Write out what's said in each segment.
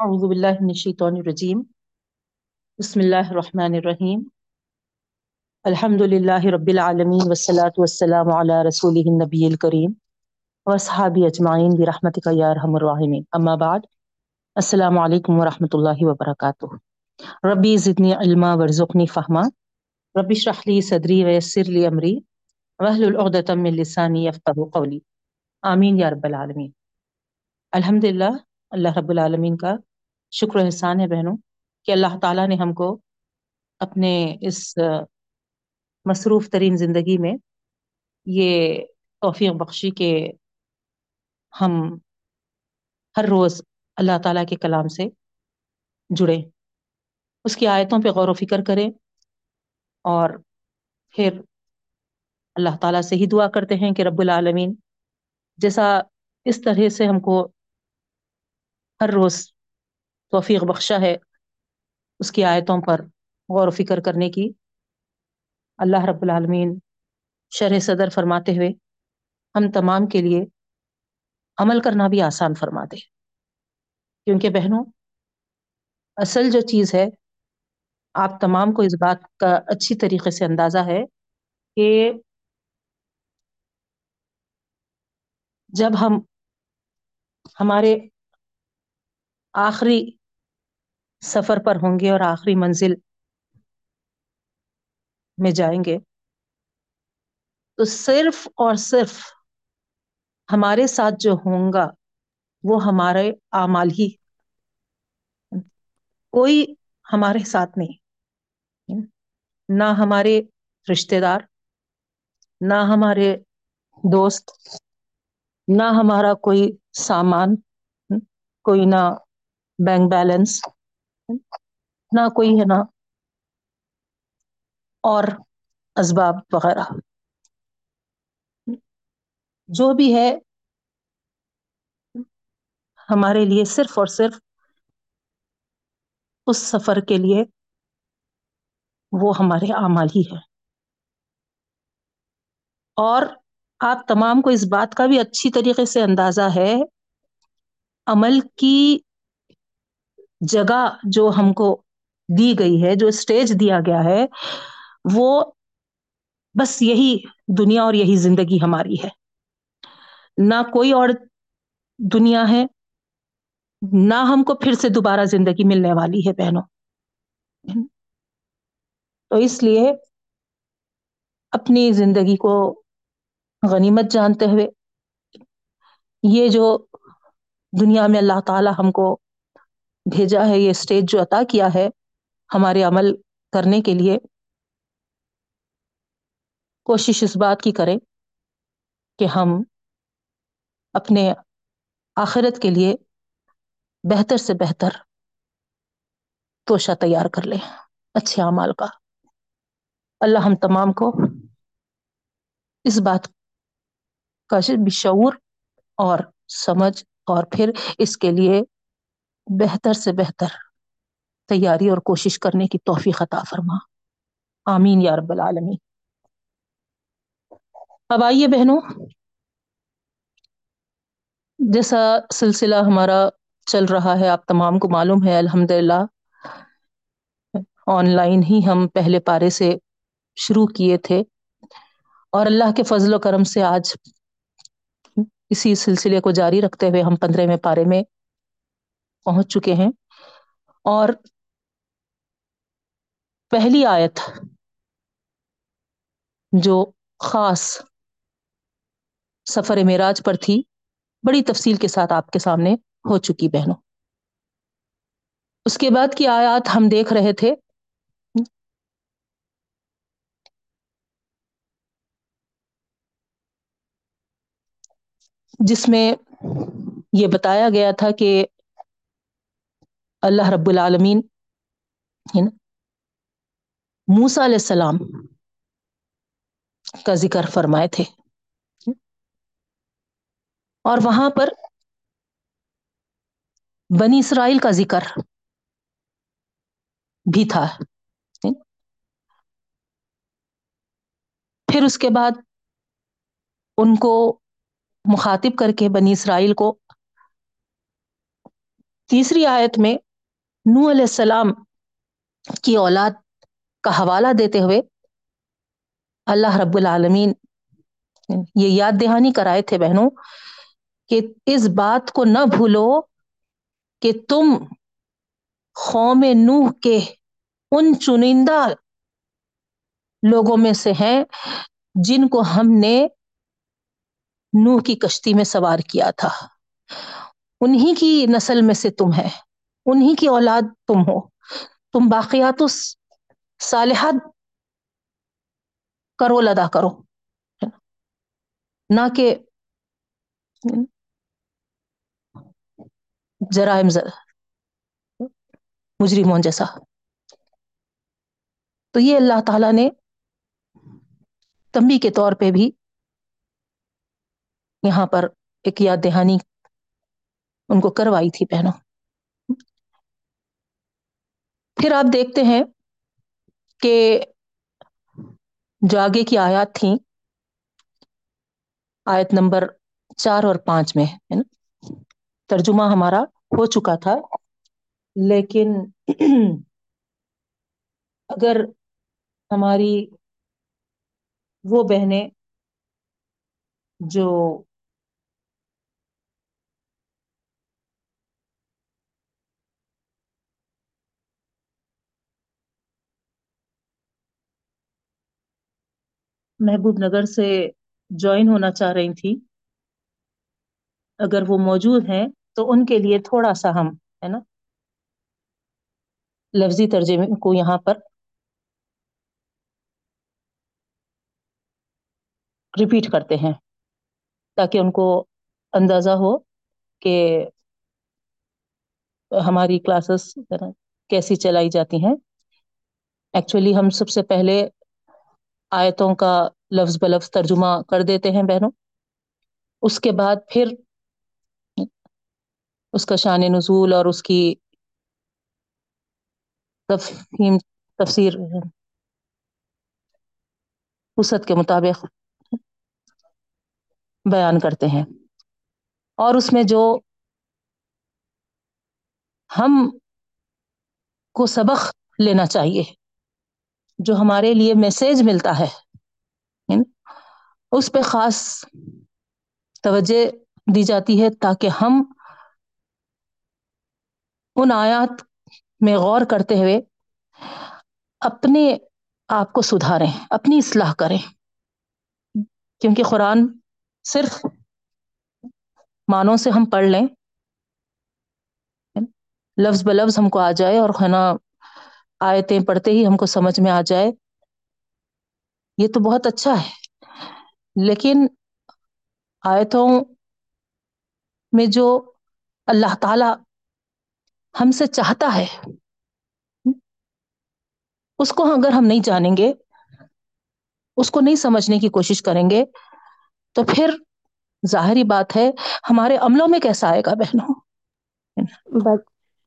اعوذ باللہ من الشیطان الرجیم۔ بسم اللہ الرحمن الرحیم۔ الحمد للہ رب العالمین والصلاة والسلام علی رسولہ النبی الکریم واصحابہ اجمعین برحمتک یا ارحم الراحمین۔ اما بعد، السلام علیکم ورحمۃ اللہ وبرکاتہ۔ ربی زدنی علما، ورزقنی فہما۔ رب اشرح لی صدری ویسر لی امری۔ واحلل عقدۃ من لسانی یفقهوا قولی۔ آمین یا رب العالمین۔ الحمدللہ، اللہ رب العالمین کا شکر و احسان ہے بہنوں کہ اللہ تعالیٰ نے ہم کو اپنے اس مصروف ترین زندگی میں یہ توفیق بخشی کہ ہم ہر روز اللہ تعالیٰ کے کلام سے جڑے اس کی آیتوں پہ غور و فکر کریں اور پھر اللہ تعالیٰ سے ہی دعا کرتے ہیں کہ رب العالمین جیسا اس طرح سے ہم کو ہر روز توفیق بخشا ہے اس کی آیتوں پر غور و فکر کرنے کی۔ اللہ رب العالمین شرح صدر فرماتے ہوئے ہم تمام کے لیے عمل کرنا بھی آسان فرما دے کیونکہ بہنوں، اصل جو چیز ہے، آپ تمام کو اس بات کا اچھی طریقے سے اندازہ ہے کہ جب ہم ہمارے آخری سفر پر ہوں گے اور آخری منزل میں جائیں گے۔ تو صرف اور صرف ہمارے ساتھ جو ہوں گا، وہ ہمارے اعمال ہی۔ کوئی ہمارے ساتھ نہیں۔ نہ ہمارے رشتے دار، نہ ہمارے دوست، نہ ہمارا کوئی سامان، کوئی نہ بینک بیلنس نہ کوئی ہے نا اور اسباب وغیرہ۔ جو بھی ہے ہمارے لیے صرف اور صرف اس سفر کے لیے وہ ہمارے اعمال ہی ہے۔ اور آپ تمام کو اس بات کا بھی اچھی طریقے سے اندازہ ہے، عمل کی جگہ جو ہم کو دی گئی ہے، جو اسٹیج دیا گیا ہے، وہ بس یہی دنیا اور یہی زندگی ہماری ہے۔ نہ کوئی اور دنیا ہے، نہ ہم کو پھر سے دوبارہ زندگی ملنے والی ہے، بہنوں۔ تو اس لیے اپنی زندگی کو غنیمت جانتے ہوئے، یہ جو دنیا میں اللہ تعالی ہم کو بھیجا ہے یہ اسٹیج جو عطا کیا ہے ہمارے عمل کرنے کے لیے۔ کوشش اس بات کی کریں کہ ہم اپنے آخرت کے لیے بہتر سے بہتر توشہ تیار کر لیں اچھے اعمال کا۔ اللہ ہم تمام کو اس بات کا بشعور اور سمجھ اور پھر اس کے لیے بہتر سے بہتر تیاری اور کوشش کرنے کی توفیق عطا فرما۔ آمین یا رب العالمین۔ اب آئیے بہنوں، جیسا سلسلہ ہمارا چل رہا ہے، آپ تمام کو معلوم ہے الحمد للہ آن لائن ہی ہم پہلے پارے سے شروع کیے تھے۔ اور اللہ کے فضل و کرم سے آج اسی سلسلے کو جاری رکھتے ہوئے ہم پندرہویں پارے میں پہنچ چکے ہیں۔ اور پہلی آیت جو خاص سفر معراج پر تھی، بڑی تفصیل کے ساتھ آپ کے سامنے ہو چکی بہنوں۔ اس کے بعد کی آیات ہم دیکھ رہے تھے۔ جس میں یہ بتایا گیا تھا کہ اللہ رب العالمین، ہے نا؟ موسا علیہ السلام کا ذکر فرمائے تھے۔ اور وہاں پر بنی اسرائیل کا ذکر بھی تھا پھر اس کے بعد ان کو مخاطب کر کے بنی اسرائیل کو تیسری آیت میں نو علیہ السلام کی اولاد کا حوالہ دیتے ہوئے اللہ رب العالمین یہ یاد دہانی کرائے تھے بہنوں کہ اس بات کو نہ بھولو کہ تم قوم نوح کے ان چنندہ لوگوں میں سے ہیں جن کو ہم نے نوح کی کشتی میں سوار کیا تھا۔ انہی کی نسل میں سے تم ہے انہی کی اولاد تم ہو۔ تم باقیات صالحات کرول ادا کرو۔ نہ کہ جرائم مجرمون جیسا۔ تو یہ اللہ تعالی نے تمبی کے طور پہ بھی یہاں پر ایک یاد دہانی ان کو کروائی تھی پہنو پھر آپ دیکھتے ہیں کہ جو آگے کی آیات تھیں، آیت نمبر چار اور پانچ میں، ہے نا؟ ترجمہ ہمارا ہو چکا تھا، لیکن اگر ہماری وہ بہنیں جو محبوب نگر سے جوائن ہونا چاہ رہی تھی۔ اگر وہ موجود ہیں تو ان کے لیے تھوڑا سا ہم، ہے نا؟ لفظی ترجمے کو یہاں پر ریپیٹ کرتے ہیں تاکہ ان کو اندازہ ہو کہ ہماری کلاسز کیسی چلائی جاتی ہیں۔ ایکچولی ہم سب سے پہلے آیتوں کا لفظ بلفظ ترجمہ کر دیتے ہیں بہنوں۔ اس کے بعد پھر اس کا شان نزول اور اس کی تفہیم، تفسیر وسعت کے مطابق بیان کرتے ہیں۔ اور اس میں جو ہم کو سبق لینا چاہیے جو ہمارے لیے میسج ملتا ہے اس پہ خاص توجہ دی جاتی ہے تاکہ ہم ان آیات میں غور کرتے ہوئے اپنے آپ کو سدھاریں، اپنی اصلاح کریں۔ کیونکہ قرآن صرف معنوں سے ہم پڑھ لیں لفظ ب لفظ ہم کو آ جائے اور ہے نا آیتیں پڑھتے ہی ہم کو سمجھ میں آ جائے۔ یہ تو بہت اچھا ہے۔ لیکن آیتوں میں جو اللہ تعالی ہم سے چاہتا ہے، اس کو اگر ہم نہیں جانیں گے، اس کو نہیں سمجھنے کی کوشش کریں گے، تو پھر ظاہری بات ہے، ہمارے عملوں میں کیسا آئے گا بہنوں؟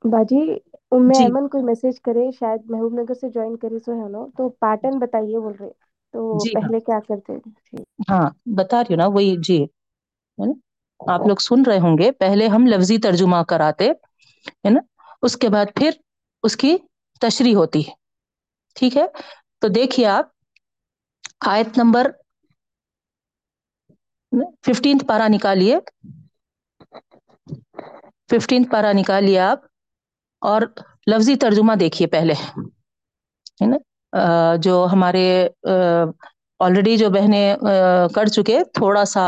باجی ام جی۔ ایمن کوئی میسج کرے شاید محبوب نگر سے جوائن کری سو ہے نا؟ تو پیٹرن بتائیے بول رہے۔ تو جی۔ پہلے کیا کرتے؟ تھے ہاں بتا رہی ہ نا وہی جی۔ آپ لوگ سن رہے ہوں گے۔ پہلے ہم لفظی ترجمہ کراتے ہے نا؟ اس کے بعد پھر اس کی تشریح ہوتی۔ ہے ٹھیک ہے؟ تو دیکھیے آپ آیت نمبر ففٹینتھ پارا نکالیے۔ ففٹینتھ پارا نکالیے آپ۔ اور لفظی ترجمہ دیکھیے پہلے، ہے نا؟ جو ہمارے آلریڈی جو بہنیں کر چکے، تھوڑا سا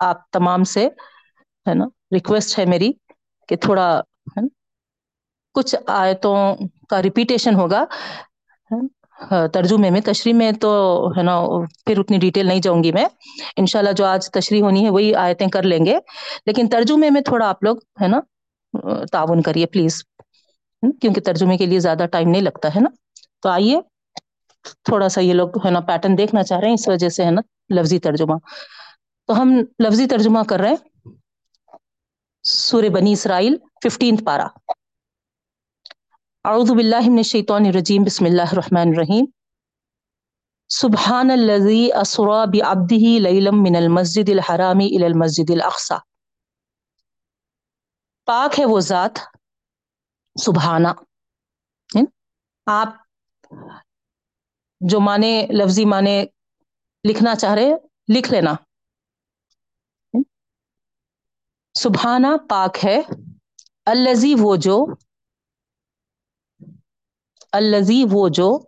آپ تمام سے، ہے نا؟ ریکویسٹ ہے میری کہ تھوڑا، ہے نا؟ کچھ آیتوں کا ریپیٹیشن ہوگا ترجمے میں، تشریح میں تو، ہے نا، پھر اتنی ڈیٹیل نہیں جاؤں گی میں۔ انشاء اللہ جو آج تشریح ہونی ہے، وہی آیتیں کر لیں گے۔ لیکن ترجمے میں تھوڑا آپ لوگ، ہے نا تعاون کریے پلیز۔ کیونکہ ترجمے کے لیے زیادہ ٹائم نہیں لگتا ہے نا۔ تو آئیے، تھوڑا سا یہ لوگ ہے نا پیٹرن دیکھنا چاہ رہے ہیں، اس وجہ سے ہے نا لفظی ترجمہ۔ تو ہم لفظی ترجمہ کر رہے ہیں۔ سورہ بنی اسرائیل ففٹینتھ پارا اعوذ باللہ من الشیطان الرجیم، بسم اللہ الرحمن الرحیم۔ سبحان الذي اسرى بعبده ليلا من المسجد الحرام الى المسجد الاقصى پاک ہے وہ ذات۔ سبحانہ آپ جو معنی لفظی معنی لکھنا چاہ رہے لکھ لینا۔ سبحانہ پاک ہے۔ الزی وہ جو الزی وہ جو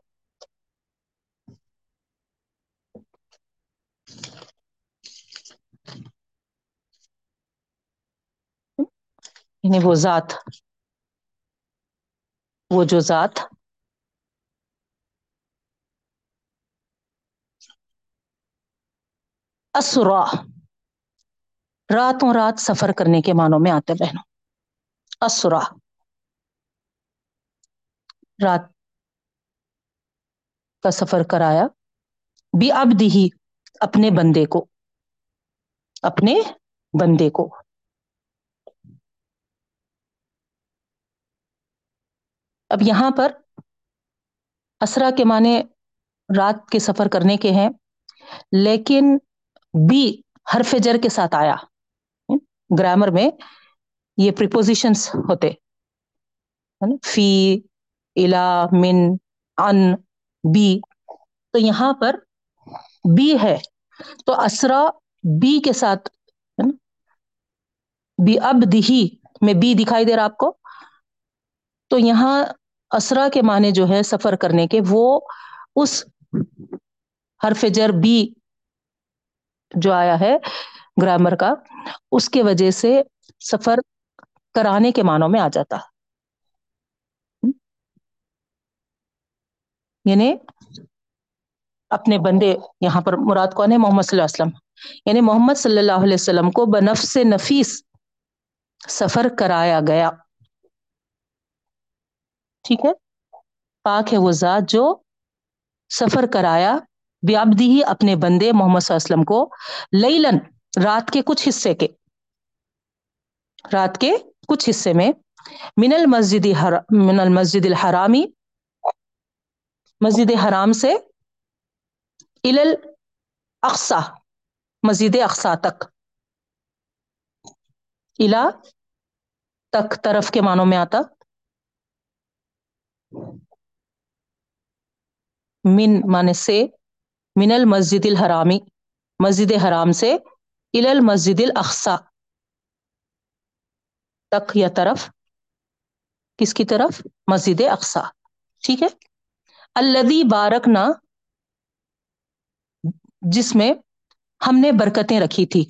یعنی وہ ذات۔ وہ جو ذات اسرا، راتوں رات سفر کرنے کے معنوں میں آتے بہنوں اسرا، رات کا سفر کرایا۔ بھی اب دی اپنے بندے کو، اپنے بندے کو۔ اب یہاں پر اسرا کے معنی رات کے سفر کرنے کے ہیں، لیکن بی حرف جر کے ساتھ آیا۔ گرامر میں یہ پریپوزیشنز ہوتے۔ فی، الا، من، ان، بی۔ تو یہاں پر بی ہے۔ تو اسرا بی کے ساتھ بی اب دہی میں بی دکھائی دے رہا آپ کو۔ تو یہاں اسرا کے معنی جو ہے سفر کرنے کے، وہ اس حرف جر بی جو آیا ہے گرامر کا، اس کے وجہ سے سفر کرانے کے معنوں میں آ جاتا۔ یعنی اپنے بندے، یہاں پر مراد کون ہے؟ محمد صلی اللہ علیہ وسلم۔ یعنی محمد صلی اللہ علیہ وسلم کو بنفس نفیس سفر کرایا گیا۔ ٹھیک ہے؟ پاک ہے وہ ذات جو سفر کرایا بیابدی ہی اپنے بندے محمد صلی اللہ علیہ وسلم کو لیلن، رات کے کچھ حصے کے۔ رات کے کچھ حصے میں۔ من المسجد من المسجد الحرامی۔ مسجد حرام سے ال اقسا مسجد اقسا تک۔ الا تک طرف کے معنوں میں آتا۔ من مانے سے من المسجد الحرامی، مسجد حرام سے ال المسجد الاقصا تک یا طرف؟ کس کی طرف؟ مسجد اقسا ٹھیک ہے؟ الدی بارکنا، جس میں ہم نے برکتیں رکھی تھی۔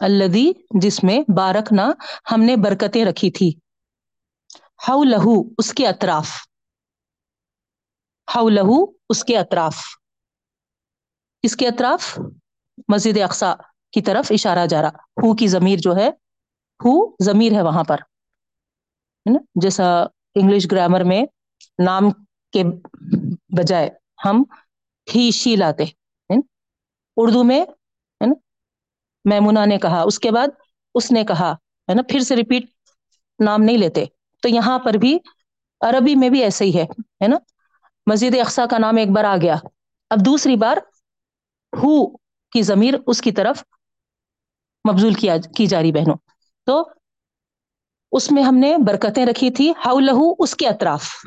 الدی جس میں بارکنا ہم نے برکتیں رکھی تھی۔ ہاؤ لہو اس کے اطراف ہاؤ لہو اس کے اطراف۔ اس کے اطراف؟ مسجد اقسا کی طرف اشارہ جا رہا۔ ہو کی ضمیر جو ہے، ہو ضمیر ہے وہاں پر۔ ہے نا؟ جیسا انگلش گرامر میں نام کے بجائے ہم ہی شی لاتے۔ اردو میں، ہے نا؟ میمونا نے کہا۔ اس کے بعد اس نے کہا۔ ہے نا؟ پھر سے ریپیٹ نام نہیں لیتے۔ تو یہاں پر بھی عربی میں بھی ایسے ہی ہے ہے نا؟ مسجد اقسا کا نام ایک بار آ گیا۔ اب دوسری بار ہو کی ضمیر اس کی طرف مبزول کیا، کی جا رہی بہنوں۔ تو اس میں ہم نے برکتیں رکھی تھی ہاؤ لہو اس کے اطراف۔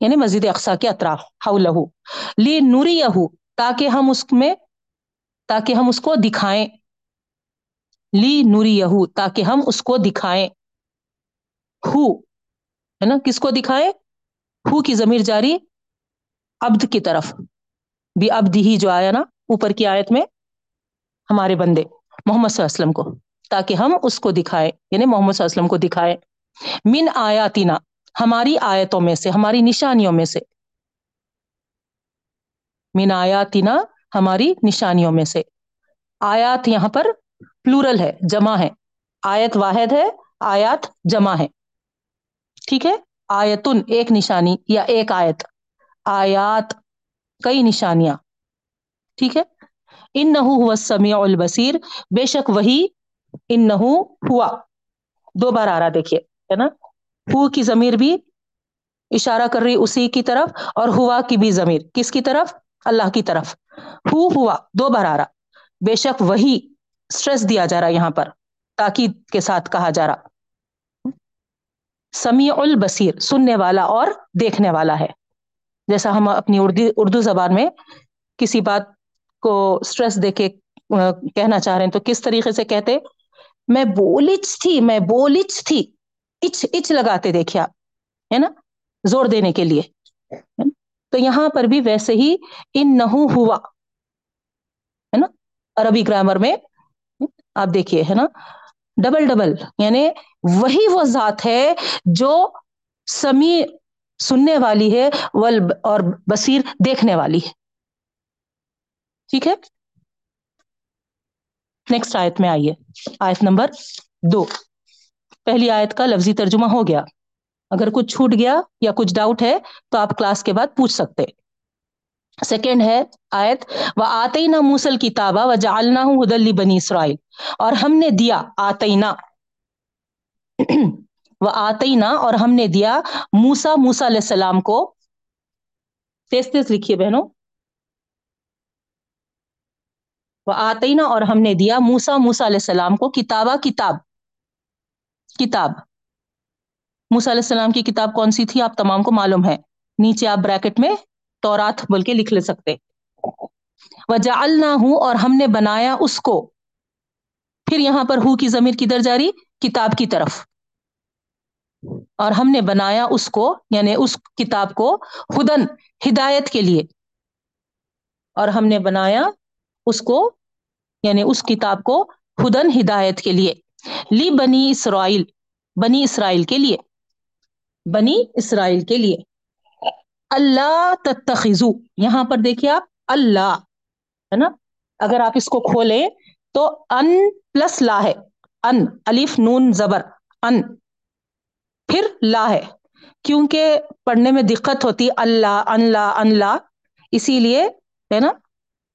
یعنی مسجد اقسا کے اطراف ہاؤ لہو لی نوری یہو تاکہ ہم اس میں، تاکہ ہم اس کو دکھائیں۔ لی نوری یہو تاکہ ہم اس کو دکھائیں۔ ہو، ہے نا؟ کس کو دکھائے ہو کی ضمیر جاری عبد کی طرف۔ بھی عبد ہی جو آیا نا، اوپر کی آیت میں، ہمارے بندے، محمد صلی اللہ علیہ وسلم کو، تاکہ ہم اس کو دکھائیں یعنی محمد صلی اللہ علیہ وسلم کو دکھائیں۔ من آیاتینا ہماری آیتوں میں سے، ہماری نشانیوں میں سے۔ من آیاتینا ہماری نشانیوں میں سے۔ آیات یہاں پر پلورل ہے، جمع ہے۔ آیت واحد ہے، آیات جمع ہے۔ ٹھیک ہے؟ آیتن، ایک نشانی یا ایک آیت۔ آیات، کئی نشانیاں۔ ٹھیک ہے؟ ان نہ ہوا سمیع البصیر۔ بے شک وہی ان نہ ہوا۔ دو بار آ رہا دیکھیے، ہے نا؟ ہو کی ضمیر بھی اشارہ کر رہی، اسی کی طرف، اور ہوا کی بھی ضمیر۔ کس کی طرف؟ اللہ کی طرف۔ ہو ہوا، دو بار آ رہا۔ بے شک وہی اسٹریس دیا جا رہا یہاں پر، تاکید کے ساتھ کہا جا رہا۔ سمیع البصیر، سننے والا اور دیکھنے والا ہے۔ جیسا ہم اپنی اردو اردو زبان میں کسی بات کو سٹریس دے کے کہنا چاہ رہے ہیں تو کس طریقے سے کہتے؟ میں بولچ تھی، میں بولچ تھی، اچ اچ لگاتے دیکھے آپ، ہے نا؟ زور دینے کے لیے تو یہاں پر بھی ویسے ہی ان نہ ہوا، ہے نا؟ عربی گرامر میں آپ دیکھیے، ہے نا؟ ڈبل ڈبل یعنی وہی وہ ذات ہے جو سمی سننے والی ہے اور بصیر دیکھنے والی ہے۔ ٹھیک ہے؟ نیکسٹ آیت میں آئیے۔ آیت نمبر دو۔ پہلی آیت کا لفظی ترجمہ ہو گیا۔ اگر کچھ چھوٹ گیا یا کچھ ڈاؤٹ ہے تو آپ کلاس کے بعد پوچھ سکتے۔ سیکنڈ ہے آیت و آتے نہ موسل کتابہ و جالنا ہوں ہدلی بنی اسرائیل اور ہم نے دیا آتینا وہ آتے نہ اور ہم نے دیا موسا موسا علیہ السلام کو۔ تیز تیز لکھیے بہنوں۔ وہ آتے نہ اور ہم نے دیا موسا موسا علیہ السلام کو۔ کتابہ کتاب۔ کتاب۔ موسا علیہ السلام کی کتاب کون سی تھی؟ آپ تمام کو معلوم ہے۔ نیچے آپ بریکٹ میں تورات بول کے لکھ لے سکتے۔ وجعلنا ہوں اور ہم نے بنایا اس کو۔ پھر یہاں پر ہو کی ضمیر کدھر جاری؟ کتاب کی طرف۔ اور ہم نے بنایا اس کو یعنی اس کتاب کو ہدن، ہدایت کے لیے۔ اور ہم نے بنایا اس کو یعنی اس کتاب کو ہدن، ہدایت کے لیے۔ لی بنی اسرائیل بنی اسرائیل کے لیے۔ بنی اسرائیل کے لیے۔ اللہ تتخذو، یہاں پر دیکھیے آپ، اللہ، ہے نا؟ اگر آپ اس کو کھولیں تو ان پلس لا ہے۔ ان، الف، نون، زبر۔ ان۔ پھر لا ہے، کیونکہ پڑھنے میں دقت ہوتی، اللہ ان لا ان لا اسی لیے، ہے نا،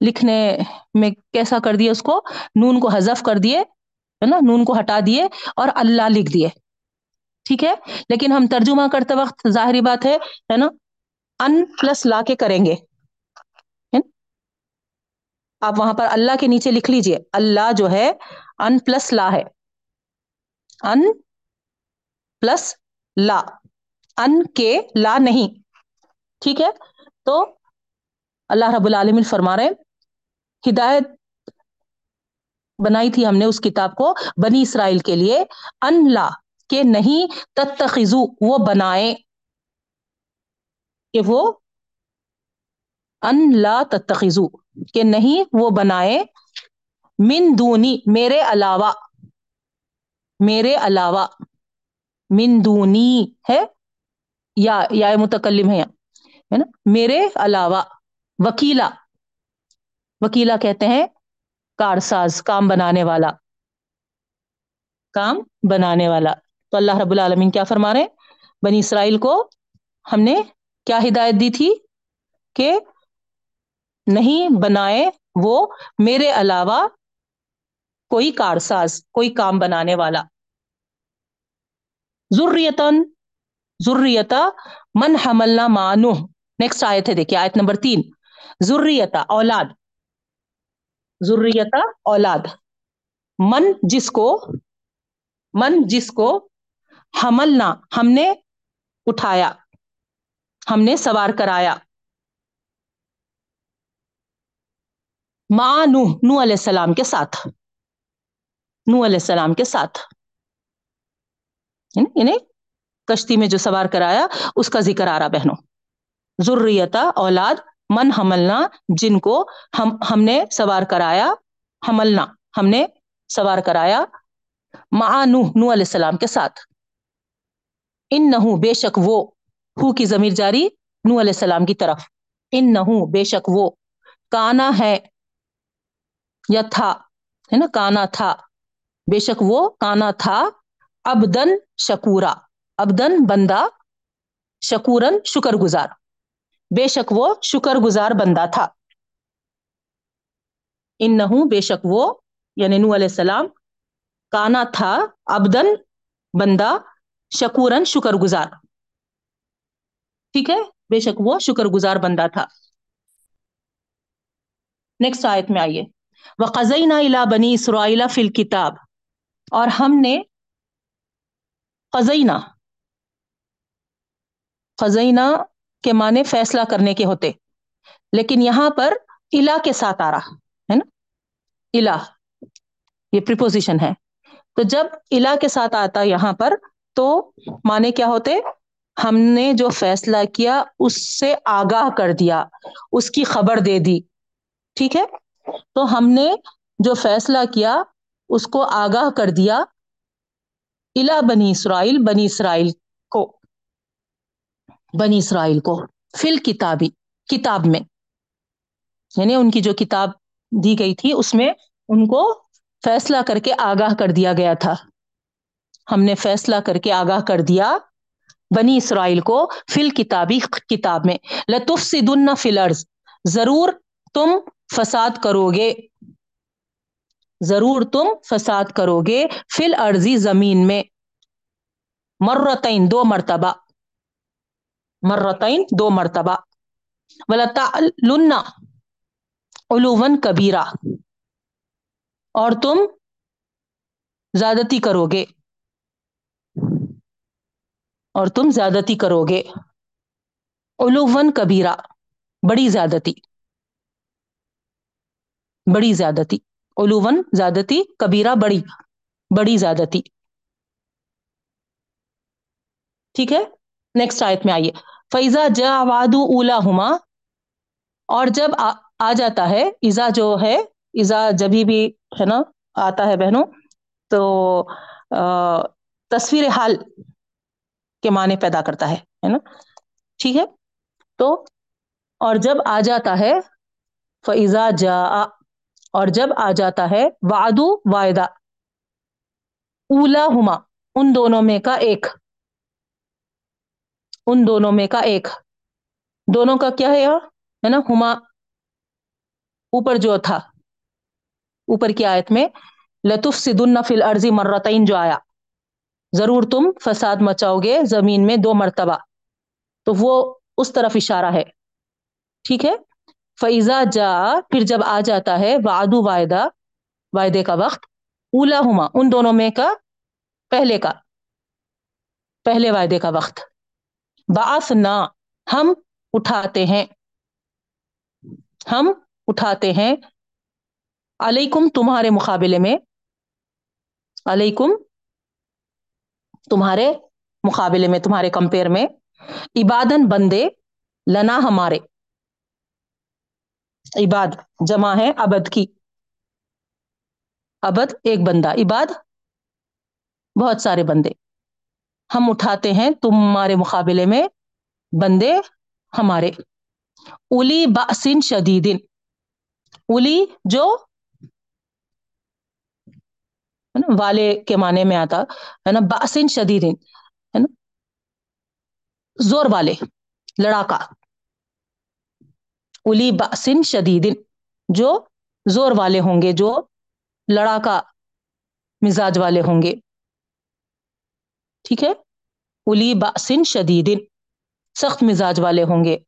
لکھنے میں کیسا کر دیا اس کو، نون کو حذف کر دیے، ہے نا، نون کو ہٹا دیے اور اللہ لکھ دیے، ٹھیک ہے؟ لیکن ہم ترجمہ کرتے وقت ظاہری بات ہے ہے نا، ان پلس لا کے کریں گے آپ وہاں پر اللہ کے نیچے لکھ لیجیے، اللہ جو ہے، ان پلس لا ہے، ان پلس لا، ان کے لا نہیں، ٹھیک ہے؟ تو اللہ رب العالمین فرما رہے ہدایت بنائی تھی ہم نے اس کتاب کو بنی اسرائیل کے لیے، ان لا، کہ نہیں، تتخذو، وہ بنائے کہ وہ، ان لا تتخذو، کہ نہیں، وہ بنائے من دونی، میرے علاوہ میرے علاوہ۔ من دونی ہے یا یا متکلم ہے ہے نا؟ میرے علاوہ وکیلا وکیلا کہتے ہیں کارساز، کام بنانے والا۔ کام بنانے والا۔ تو اللہ رب العالمین کیا فرما رہے ہیں؟ بنی اسرائیل کو ہم نے کیا ہدایت دی تھی کہ نہیں بنائے وہ میرے علاوہ کوئی کارساز، کوئی کام بنانے والا۔ ضروریتن ضروریتا من حملنا مانو نیکسٹ آئے تھے دیکھیے، آیت نمبر تین. ضروریتا اولاد. ضروریتا اولاد. من جس کو من جس کو حملنا، ہم نے اٹھایا، ہم نے سوار کرایا. ماں نو نو علیہ السلام کے ساتھ. نو علیہ السلام کے ساتھ. انہیں کشتی میں جو سوار کرایا، اس کا ذکر آ رہا بہنوں۔ ضروریتا اولاد، من حملنا، جن کو ہم ہم نے سوار کرایا، حملنا، ہم نے سوار کرایا ماں نو نو علیہ السلام کے ساتھ۔ ان نہ بے شک وہ ہو کی ضمیر جاری نو علیہ السلام کی طرف۔ ان نہ بے شک وہ کانا ہے یا تھا، ہے نا؟ کانا تھا۔ بے شک وہ کانا تھا۔ ابدن شکورا۔ ابدن بندہ شکورن شکر گزار بے شک وہ شکر گزار بندہ تھا۔ ان نہ بے شک وہ یعنی نو علیہ السلام، کانا تھا۔ ابدن بندہ شکورن شکر گزار ٹھیک ہے؟ بے شک وہ شکر گزار بندہ تھا۔ نیکسٹ آیت میں آئیے۔ وہ قزئی الا بنی اسرائیلا فل کتاب اور ہم نے قزینہ فضینہ کے معنی فیصلہ کرنے کے ہوتے۔ لیکن یہاں پر الا کے ساتھ آ رہا، ہے نا؟ الا یہ پریپوزیشن ہے۔ تو جب الا کے ساتھ آتا یہاں پر، تو معنی کیا ہوتے؟ ہم نے جو فیصلہ کیا، اس سے آگاہ کر دیا، اس کی خبر دے دی۔ ٹھیک ہے؟ تو ہم نے جو فیصلہ کیا، اس کو آگاہ کر دیا الا بنی اسرائیل بنی اسرائیل کو، بنی اسرائیل کو فل کتابی کتاب میں یعنی ان کی جو کتاب دی گئی تھی، اس میں ان کو فیصلہ کر کے آگاہ کر دیا گیا تھا۔ ہم نے فیصلہ کر کے آگاہ کر دیا بنی اسرائیل کو فل کتابی کتاب میں۔ لطف سدن فلرز ضرور تم فساد کرو گے۔ ضرور تم فساد کرو گے فل ارضی زمین میں۔ مرتین، دو مرتبہ۔ مرتین، دو مرتبہ۔ ولتا علوون کبیرہ۔ اور تم زیادتی کرو گے۔ اور تم زیادتی کرو گے۔ علوون کبیرہ۔ بڑی زیادتی۔ بڑی زیادتی۔ علوون زیادتی کبیرہ بڑی بڑی زیادتی ٹھیک ہے؟ نیکسٹ آیت میں آئیے۔ فیضا جا وادو اولا ہما اور جب آ جاتا ہے ایزا جو ہے ایزا جبھی بھی ہے نا، آتا ہے بہنوں، تو تصویر حال کے معنی پیدا کرتا ہے نا؟ ٹھیک ہے؟ تو، اور جب آ جاتا ہے فیضا جا اور جب آ جاتا ہے وادو وائدہ اولا ہما ان دونوں میں کا ایک۔ ان دونوں میں کا ایک۔ دونوں کا کیا ہے یہاں؟ ہے نا، ہما۔ اوپر جو تھا، اوپر کی آیت میں لطف سدن فل عرضی مرتعین جو آیا۔ ضرور تم فساد مچاؤ گے زمین میں دو مرتبہ۔ تو وہ اس طرف اشارہ ہے۔ ٹھیک ہے؟ فیضا جا پھر جب آ جاتا ہے وعدو وعدہ، وعدے کا وقت اولا ہما ان دونوں میں کا پہلے کا، پہلے وعدے کا وقت۔ باس نہ ہم اٹھاتے ہیں۔ ہم اٹھاتے ہیں۔ علیکم، تمہارے مقابلے میں۔ علیکم، تمہارے مقابلے میں، تمہارے کمپیئر میں۔ عبادن بندے، لنا ہمارے۔ عباد، جمع ہے ابد کی۔ ابد ایک بندہ، عباد بہت سارے بندے۔ ہم اٹھاتے ہیں تمہارے مقابلے میں بندے ہمارے۔ الی باسن شدیدن الی جو ہے نا، والے کے معنی میں آتا، ہے نا باسن شدیدن ہے نا، زور والے، لڑاکا۔ الی باسن شدیدن، جو زور والے ہوں گے، جو لڑاکا مزاج والے ہوں گے۔ ٹھیک ہے؟ الی باسن شدیدن، سخت مزاج والے ہوں گے،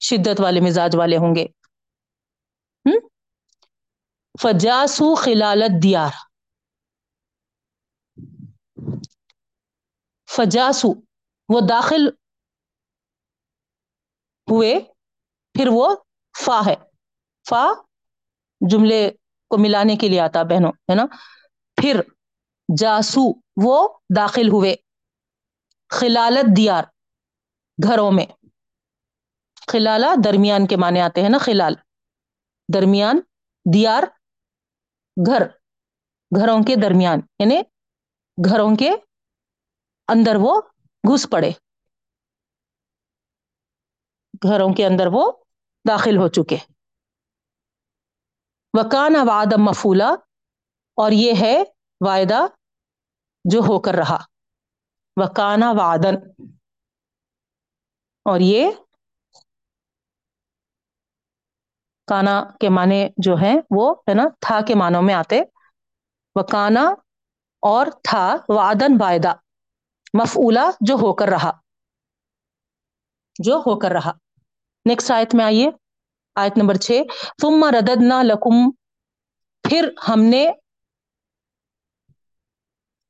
شدت والے مزاج والے ہوں گے۔ فجاسو خلالت دیار فجاسو، وہ داخل ہوئے۔ پھر وہ فا ہے۔ فا جملے کو ملانے کے لیے آتا بہنوں، ہے نا؟ پھر جاسو، وہ داخل ہوئے۔ خلالت دیار، گھروں میں۔ خلالہ درمیان کے معنی آتے ہیں نا، خلال۔ درمیان، دیار، گھر۔ گھروں کے درمیان یعنی گھروں کے اندر وہ گھس پڑے۔ گھروں کے اندر وہ داخل ہو چکے وکان وعد مفولا اور یہ ہے وعدہ جو ہو کر رہا۔ وکانا وعدن۔ اور یہ کانا کے معنی جو ہے وہ ہے نا تھا کے معنوں میں آتے۔ وکانا اور تھا وعدن وعدہ۔ مفعولا جو ہو کر رہا۔ جو ہو کر رہا۔ نیکسٹ آیت میں آئیے آیت نمبر چھ ثم رددنا لکم پھر ہم نے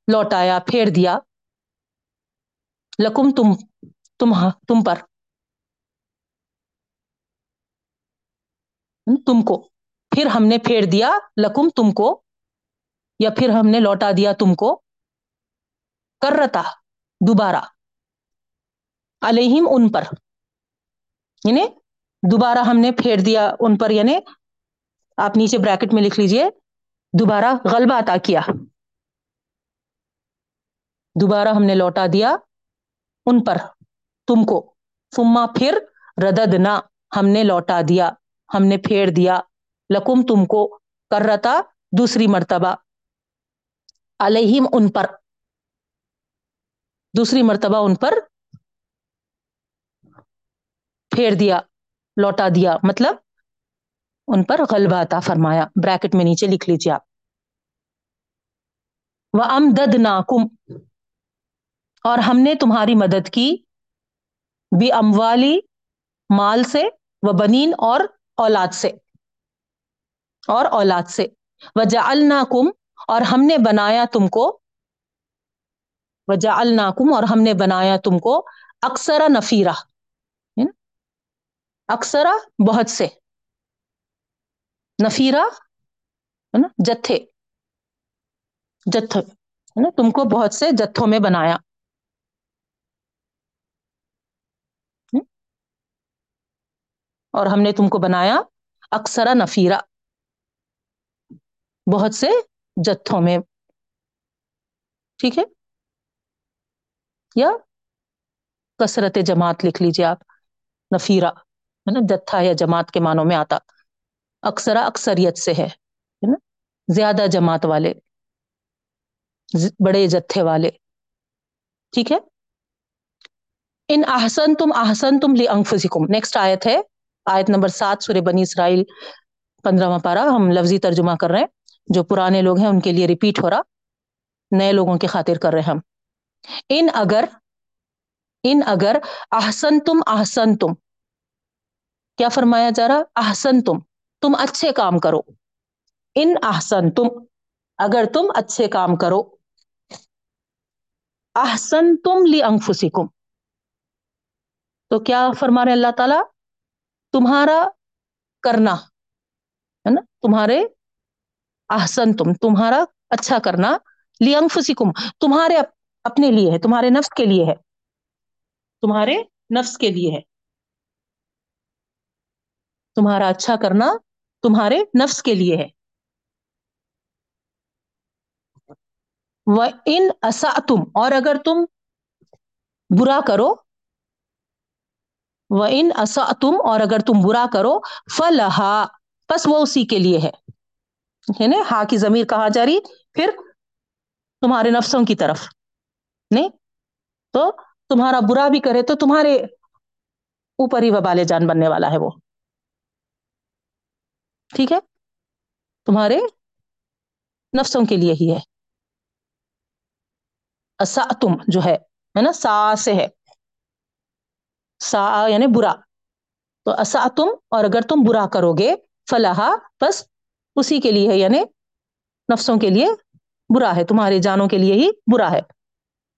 لوٹایا پھیر دیا لکم تم تم تم پر تم کو پھر ہم نے پھیر دیا لکم تم کو یا پھر ہم نے لوٹا دیا تم کو کرتا دوبارہ علیہم ان پر یعنی دوبارہ ہم نے پھیر دیا ان پر یعنی آپ نیچے بریکٹ میں لکھ لیجیے، دوبارہ غلبہ عطا کیا۔ دوبارہ ہم نے لوٹا دیا ان پر، تم کو۔ فما پھر ردد نہ ہم نے لوٹا دیا، ہم نے پھیر دیا۔ لکم تم کو کرتا دوسری مرتبہ۔ علیہم ان پر۔ دوسری مرتبہ ان پر پھیر دیا، لوٹا دیا مطلب ان پر غلبہ عطا فرمایا۔ بریکٹ میں نیچے لکھ لیجیے آپ۔ وہ ام دد ناکم اور ہم نے تمہاری مدد کی بھی اموالی مال سے و بنین اور اولاد سے۔ اور اولاد سے۔ وجا الناکم اور ہم نے بنایا تم کو۔ وجا الناکم اور ہم نے بنایا تم کو اکثر نفیرہ۔ اکثرا بہت سے۔ نفیرہ، ہے نا، جتھے۔ جتھ ہے نا، تم کو بہت سے جتھوں میں بنایا۔ اور ہم نے تم کو بنایا اکثرا نفیرہ۔ بہت سے جتھوں میں۔ ٹھیک ہے؟ یا کثرت جماعت لکھ لیجیے آپ، نفیرہ۔ ہے نا جتھا یا جماعت کے معنوں میں آتا۔ اکثرا اکثریت سے ہے نا۔ زیادہ جماعت والے بڑے جتھے والے۔ ٹھیک ہے؟ ان احسن تم احسن تم لی انفسکم نیکسٹ آیت ہے، آیت نمبر سات، سورہ بنی اسرائیل، پندرہواں پارا ہم لفظی ترجمہ کر رہے ہیں۔ جو پرانے لوگ ہیں، ان کے لیے ریپیٹ ہو رہا۔ نئے لوگوں کی خاطر کر رہے ہیں ہم۔ ان اگر ان اگر احسن تم احسن تم کیا فرمایا جا رہا؟ احسن تم تم اچھے کام کرو۔ ان احسن تم اگر تم اچھے کام کرو۔ احسن تم لی انفسکم تو کیا فرما رہے اللہ تعالی؟ تمہارا کرنا، ہے نا؟ تمہارے احسن تم تمہارا اچھا کرنا۔ لی انفسکم تمہارے اپنے لیے ہے، تمہارے نفس کے لیے ہے۔ تمہارے نفس کے لیے ہے۔ تمہارا اچھا کرنا تمہارے نفس کے لیے ہے۔ وہ ان تم اور اگر تم برا کرو وہ ان تم اور اگر تم برا کرو فلحا بس وہ اسی کے لیے ہے۔ نا ہا کی ضمیر کہا جا رہی پھر تمہارے نفسوں کی طرف۔ نہیں؟ تو تمہارا برا بھی کرے تو تمہارے اوپر ہی وبال جان بننے والا ہے وہ۔ ٹھیک ہے؟ تمہارے نفسوں کے لیے ہی ہے۔ تم جو ہے نا؟ سا سے ہے۔ سا یعنی برا۔ تو اسا تم اور اگر تم برا کرو گے فلاح بس اسی کے لیے ہے یعنی نفسوں کے لیے برا ہے۔ تمہارے جانوں کے لیے ہی برا ہے۔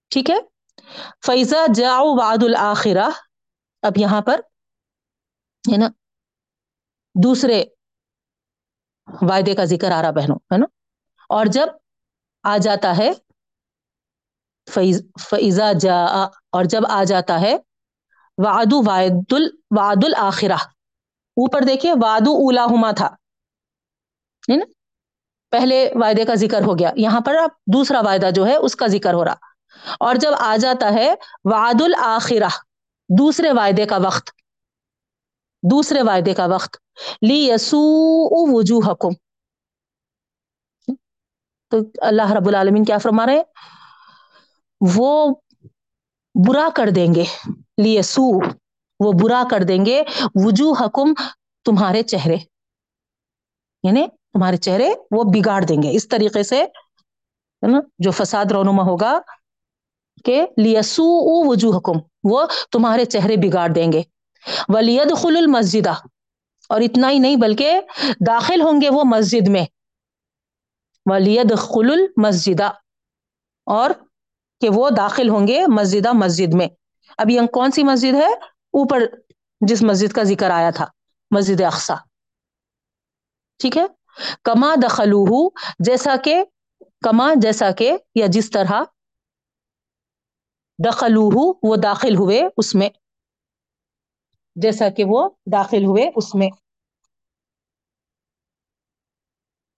ٹھیک ہے؟ فیضا جاؤ واد الآخرہ اب یہاں پر، ہے نا؟ دوسرے وعدے کا ذکر آ رہا بہنوں، ہے نا؟ اور جب آ جاتا ہے فیضا جا اور جب آ جاتا ہے، وعدو وعد ال وعد الآخرہ اوپر دیکھیے وادو اولا ہما تھا نا؟ پہلے وعدے کا ذکر ہو گیا، یہاں پر اب دوسرا وعدہ جو ہے، اس کا ذکر ہو رہا۔ اور جب آ جاتا ہے وعد الآخرہ دوسرے وعدے کا وقت دوسرے وعدے کا وقت۔ لی یسو وجوہ تو اللہ رب العالمین کیا فرما رہے وہ برا کر دیں گے۔ لیسو وہ برا کر دیں گے۔ وجوہ حکم تمہارے چہرے۔ یعنی تمہارے چہرے وہ بگاڑ دیں گے۔ اس طریقے سے نا، جو فساد رونما ہوگا کہ لیسو وجوہ حکم وہ تمہارے چہرے بگاڑ دیں گے۔ ولید خل المسجدہ اور اتنا ہی نہیں، بلکہ داخل ہوں گے وہ مسجد میں۔ ولید خل المسجدہ اور کہ وہ داخل ہوں گے مسجدہ مسجد میں۔ اب یہ کون سی مسجد ہے؟ اوپر جس مسجد کا ذکر آیا تھا، مسجد اقسا ٹھیک ہے؟ کما دخلوہ، جیسا کہ، کما جیسا کہ، یا جس طرح دخلوہ وہ داخل ہوئے اس میں۔ جیسا کہ وہ داخل ہوئے اس میں۔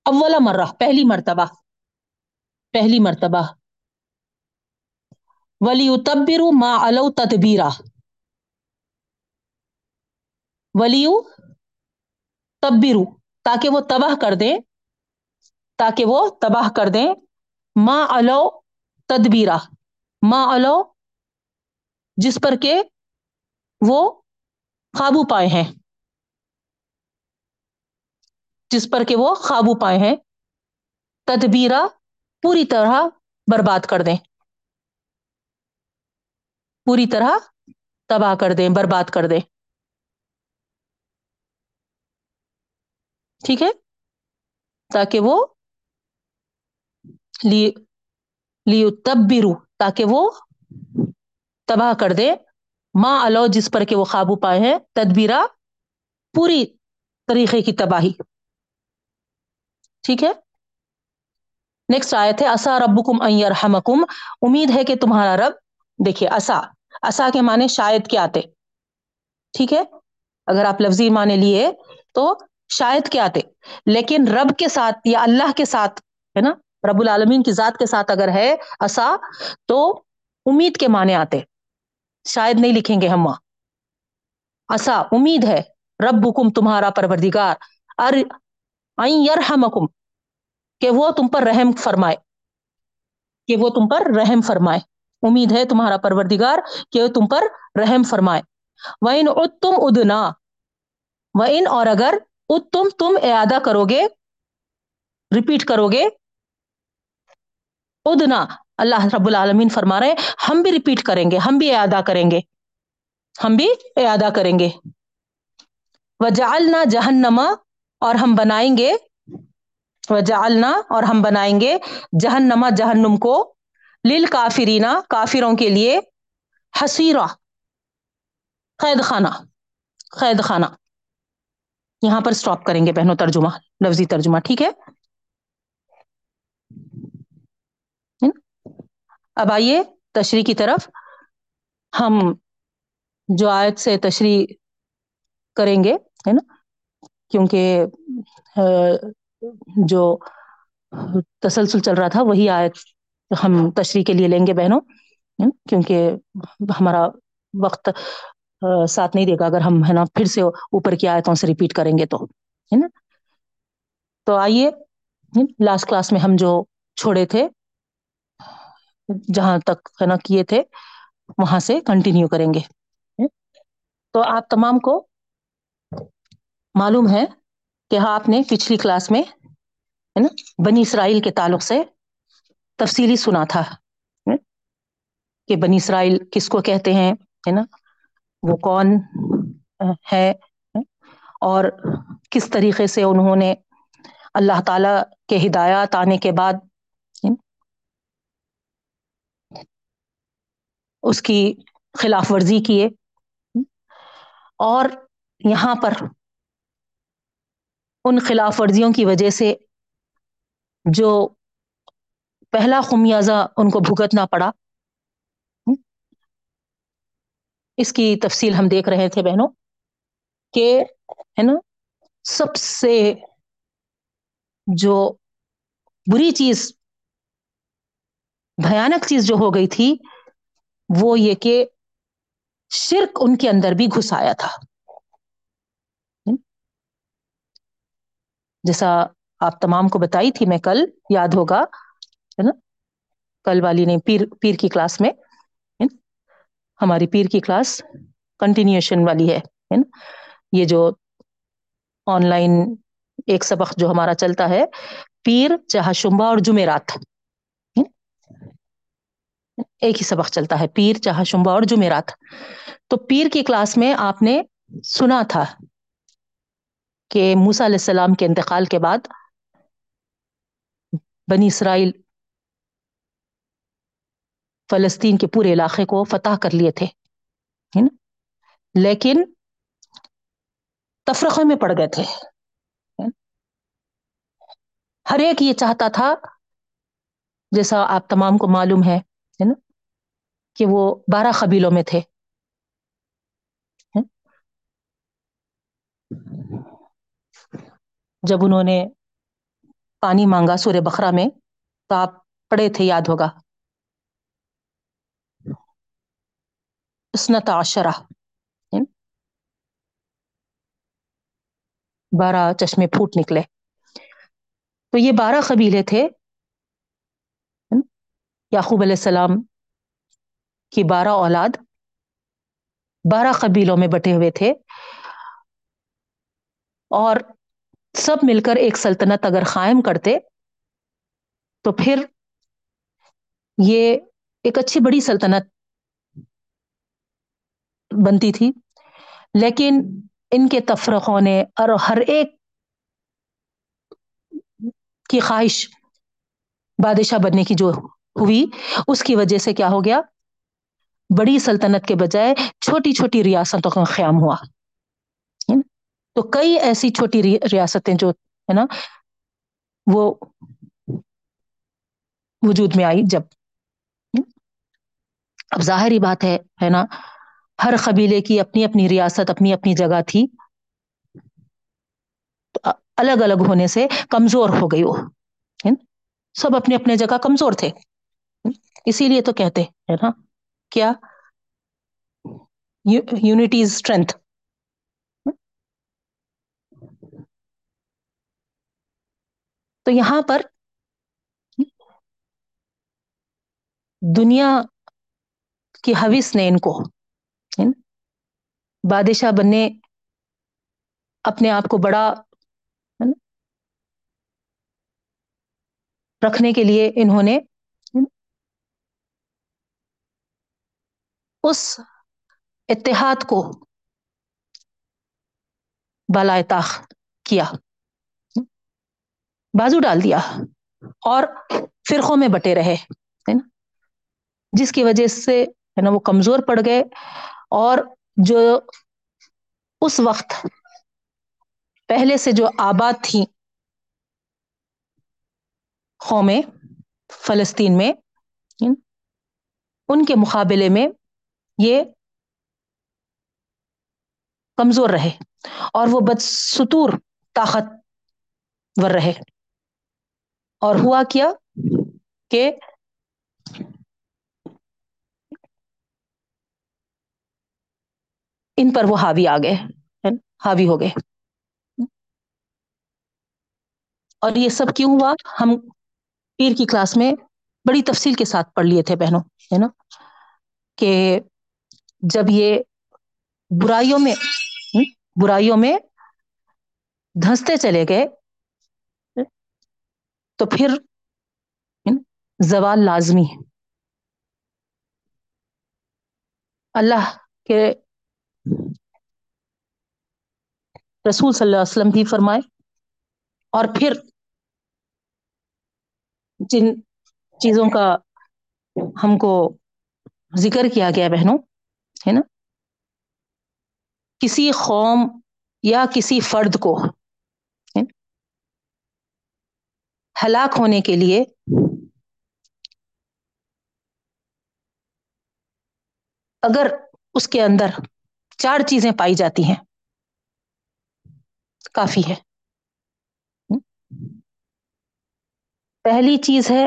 اول مرہ، پہلی مرتبہ۔ پہلی مرتبہ۔ ولی تبرو ما الو تدبیرا ولیو تبرو تاکہ وہ تباہ کر دیں۔ تاکہ وہ تباہ کر دیں۔ ما الو تدبیرا ما الو جس پر کہ وہ قابو پائے ہیں۔ جس پر کہ وہ قابو پائے ہیں۔ تدبیرا پوری طرح برباد کر دیں۔ پوری طرح تباہ کر دیں، برباد کر دیں۔ ٹھیک ہے؟ تاکہ وہ لی تبرو، تاکہ وہ تباہ کر دے ماں الو جس پر کہ وہ قابو پائے ہیں تدبیرا پوری طریقے کی تباہی۔ ٹھیک ہے؟ نیکسٹ آئے تھے اصا رب کم ارحمکم امید ہے کہ تمہارا رب، دیکھیے اصا اصا کے معنی شاید کیا آتے۔ ٹھیک ہے؟ اگر آپ لفظی معنی لیے تو شاید کیا آتے۔ لیکن رب کے ساتھ یا اللہ کے ساتھ، ہے نا؟ رب العالمین کی ذات کے ساتھ اگر ہے اصا تو امید کے معنی آتے۔ شاید نہیں لکھیں گے ہم وہاں اصا امید ہے۔ رب حکم تمہارا پروردگار۔ ار یرحمکم۔ کہ وہ تم پر رحم فرمائے۔ کہ وہ تم پر رحم فرمائے۔ امید ہے تمہارا پروردگار کہ وہ تم پر رحم فرمائے۔ وَإِنْ عُدْتُمْ اُدْنَا۔ وَإِنْ اور اگر تم تم اعادہ کرو گے ریپیٹ کرو گے ادنا۔ اللہ رب العالمین فرما رہے ہم بھی ریپیٹ کریں گے، ہم بھی اعادہ کریں گے۔ ہم بھی اعادہ کریں گے۔ وجعلنا جہنما اور ہم بنائیں گے، وجعلنا اور ہم بنائیں گے جہنما جہنم کو لل کافرینا کافروں کے لیے حسیرہ قید خانہ قید خانہ یہاں پر سٹاپ کریں گے بہنوں ترجمہ، لفظی ترجمہ، ٹھیک ہے؟ اب آئیے تشریح کی طرف۔ ہم جو آیت سے تشریح کریں گے، ہے نا؟ کیونکہ جو تسلسل چل رہا تھا، وہی آیت ہم تشریح کے لیے لیں گے بہنوں کیونکہ ہمارا وقت ساتھ نہیں دے گا۔ اگر ہم، ہے نا، پھر سے اوپر کی آیتوں سے ریپیٹ کریں گے تو، ہے نا؟ تو آئیے لاسٹ کلاس میں ہم جو چھوڑے تھے جہاں تک ہے نا کیے تھے، وہاں سے کنٹینیو کریں گے۔ تو آپ تمام کو معلوم ہے کہ آپ نے پچھلی کلاس میں ہے نا بنی اسرائیل کے تعلق سے تفصیلی سنا تھا۔ کہ بنی اسرائیل کس کو کہتے ہیں، ہے نا؟ وہ کون ہے؟ اور کس طریقے سے انہوں نے اللہ تعالی کے ہدایات آنے کے بعد اس کی خلاف ورزی کیے۔ اور یہاں پر ان خلاف ورزیوں کی وجہ سے جو پہلا خمیازہ ان کو بھگتنا پڑا، اس کی تفصیل ہم دیکھ رہے تھے بہنوں کہ، ہے نا، سب سے جو بری چیز، بھیانک چیز جو ہو گئی تھی وہ یہ کہ شرک ان کے اندر بھی گھس آیا تھا۔ جیسا آپ تمام کو بتائی تھی، میں کل یاد ہوگا، ہے نا؟ کل والی نے پیر پیر کی کلاس میں ہماری پیر کی کلاس کنٹینیوشن والی ہے نا؟ یہ جو آن لائن ایک سبق جو ہمارا چلتا ہے، پیر چاہ شمبا اور جمعرات۔ ایک ہی سبق چلتا ہے، پیر چاہ شمبا اور جمعرات۔ تو پیر کی کلاس میں آپ نے سنا تھا کہ موسا علیہ السلام کے انتقال کے بعد بنی اسرائیل فلسطین کے پورے علاقے کو فتح کر لیے تھے لیکن تفرقے میں پڑ گئے تھے۔ ہر ایک یہ چاہتا تھا، جیسا آپ تمام کو معلوم ہے کہ وہ بارہ قبیلوں میں تھے۔ جب انہوں نے پانی مانگا سورہ بخرا میں، تو آپ پڑھے تھے، یاد ہوگا۔ اسنت عشرہ بارہ چشمے پھوٹ نکلے۔ تو یہ بارہ قبیلے تھے یعقوب علیہ السلام کی بارہ اولاد بارہ قبیلوں میں بٹے ہوئے تھے۔ اور سب مل کر ایک سلطنت اگر قائم کرتے تو پھر یہ ایک اچھی بڑی سلطنت بنتی تھی۔ لیکن ان کے تفرقوں نے اور ہر ایک کی خواہش بادشاہ بننے کی جو ہوئی، اس کی وجہ سے کیا ہو گیا؟ بڑی سلطنت کے بجائے چھوٹی چھوٹی ریاستوں کا قیام ہوا۔ تو کئی ایسی چھوٹی ریاستیں جو، ہے نا، وہ وجود میں آئی جب اب ظاہری بات ہے ہے نا، ہر قبیلے کی اپنی اپنی ریاست، اپنی اپنی جگہ تھی۔ الگ الگ ہونے سے کمزور ہو گئی وہ سب اپنے اپنے جگہ کمزور تھے۔ اسی لیے تو کہتے، ہے نا کیا؟ یونٹی از اسٹرینتھ تو یہاں پر دنیا کی حوث نے ان کو یعنی بادشاہ بننے اپنے آپ کو بڑا یعنی رکھنے کے لیے انہوں نے اس اتحاد کو بالائے کیا۔ بازو ڈال دیا اور فرقوں میں بٹے رہے، ہے نا؟ جس کی وجہ سے، ہے نا، وہ کمزور پڑ گئے اور جو اس وقت پہلے سے جو آباد تھی قومیں فلسطین میں ان کے مقابلے میں یہ کمزور رہے اور وہ بدستور طاقت ور رہے۔ اور ہوا کیا کہ ان پر وہ حاوی آ گئے حاوی ہو گئے۔ اور یہ سب کیوں ہوا؟ ہم پیر کی کلاس میں بڑی تفصیل کے ساتھ پڑھ لیے تھے بہنوں، ہے نا؟ کہ جب یہ برائیوں میں برائیوں میں دھنستے چلے گئے، تو پھر زوال لازمی اللہ کے رسول صلی اللہ علیہ وسلم بھی فرمائے، اور پھر جن چیزوں کا ہم کو ذکر کیا گیا بہنوں ہے نا؟ کسی قوم یا کسی فرد کو ہلاک ہونے کے لیے اگر اس کے اندر چار چیزیں پائی جاتی ہیں، کافی ہے۔ پہلی چیز ہے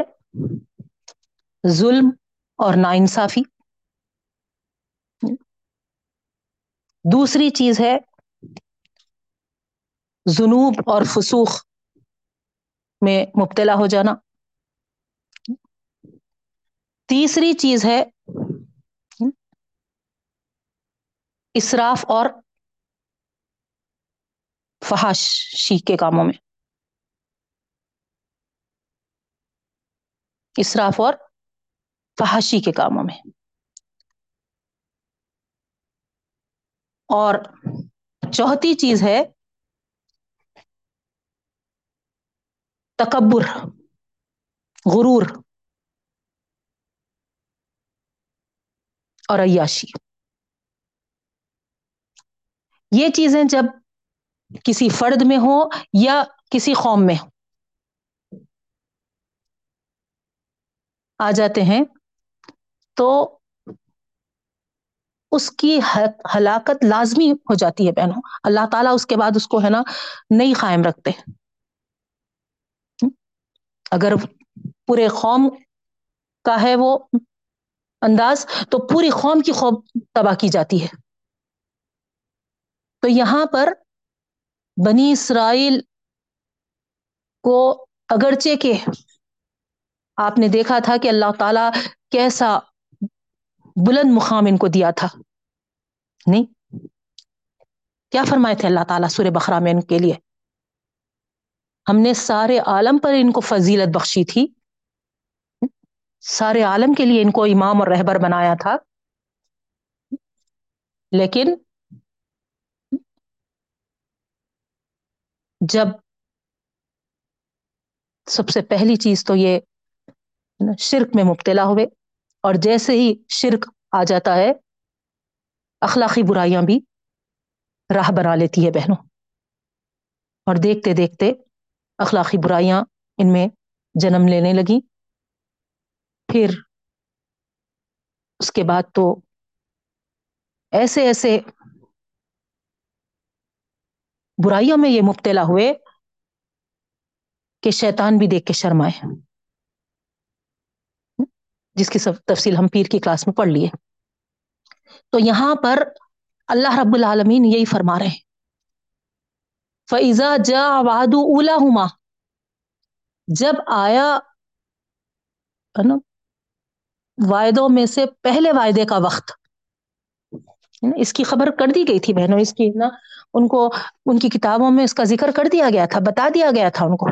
ظلم اور ناانصافی۔ دوسری چیز ہے جنوب اور فسوخ میں مبتلا ہو جانا۔ تیسری چیز ہے اسراف اور فحاشی کے کاموں میں۔ اسراف اور فحاشی کے کاموں میں۔ اور چوتھی چیز ہے تکبر، غرور اور عیاشی۔ یہ چیزیں جب کسی فرد میں ہو یا کسی قوم میں ہو آ جاتے ہیں تو اس کی ہلاکت لازمی ہو جاتی ہے بہنوں۔ اللہ تعالیٰ اس کے بعد اس کو ہے نا نہیں قائم رکھتے اگر پورے قوم کا ہے وہ انداز، تو پوری قوم کی خوب تباہ کی جاتی ہے۔ تو یہاں پر بنی اسرائیل کو اگرچہ کے آپ نے دیکھا تھا کہ اللہ تعالی کیسا بلند مقام ان کو دیا تھا۔ نہیں؟ کیا فرمائے تھے اللہ تعالیٰ سورہ بخرا میں ان کے لیے؟ ہم نے سارے عالم پر ان کو فضیلت بخشی تھی۔ سارے عالم کے لیے ان کو امام اور رہبر بنایا تھا۔ لیکن جب سب سے پہلی چیز تو یہ شرک میں مبتلا ہوئے۔ اور جیسے ہی شرک آ جاتا ہے، اخلاقی برائیاں بھی راہ بنا لیتی ہے بہنوں۔ اور دیکھتے دیکھتے اخلاقی برائیاں ان میں جنم لینے لگی پھر اس کے بعد تو ایسے ایسے برائیوں میں یہ مبتلا ہوئے کہ شیطان بھی دیکھ کے شرمائے۔ جس کی سب تفصیل ہم پیر کی کلاس میں پڑھ لیے۔ تو یہاں پر اللہ رب العالمین یہی فرما رہے ہیں۔ فضا جا وادو اولا ہما جب آیا نا، وعدوں میں سے پہلے وعدے کا وقت اس کی خبر کر دی گئی تھی بہنوں، اس کی نا، ان کو، ان کی کتابوں میں اس کا ذکر کر دیا گیا تھا، بتا دیا گیا تھا ان کو۔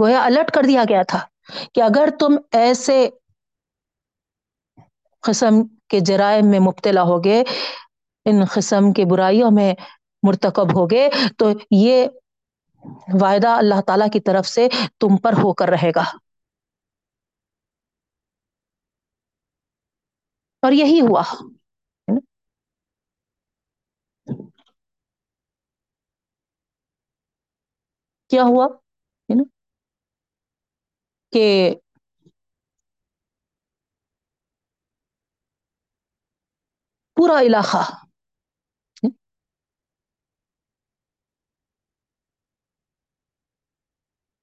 گویا الرٹ کر دیا گیا تھا کہ اگر تم ایسے قسم کے جرائم میں مبتلا ہوگے، ان قسم کے برائیوں میں مرتکب ہوگے، تو یہ وعدہ اللہ تعالی کی طرف سے تم پر ہو کر رہے گا۔ اور یہی ہوا۔ کیا ہوا؟ کہ پورا علاقہ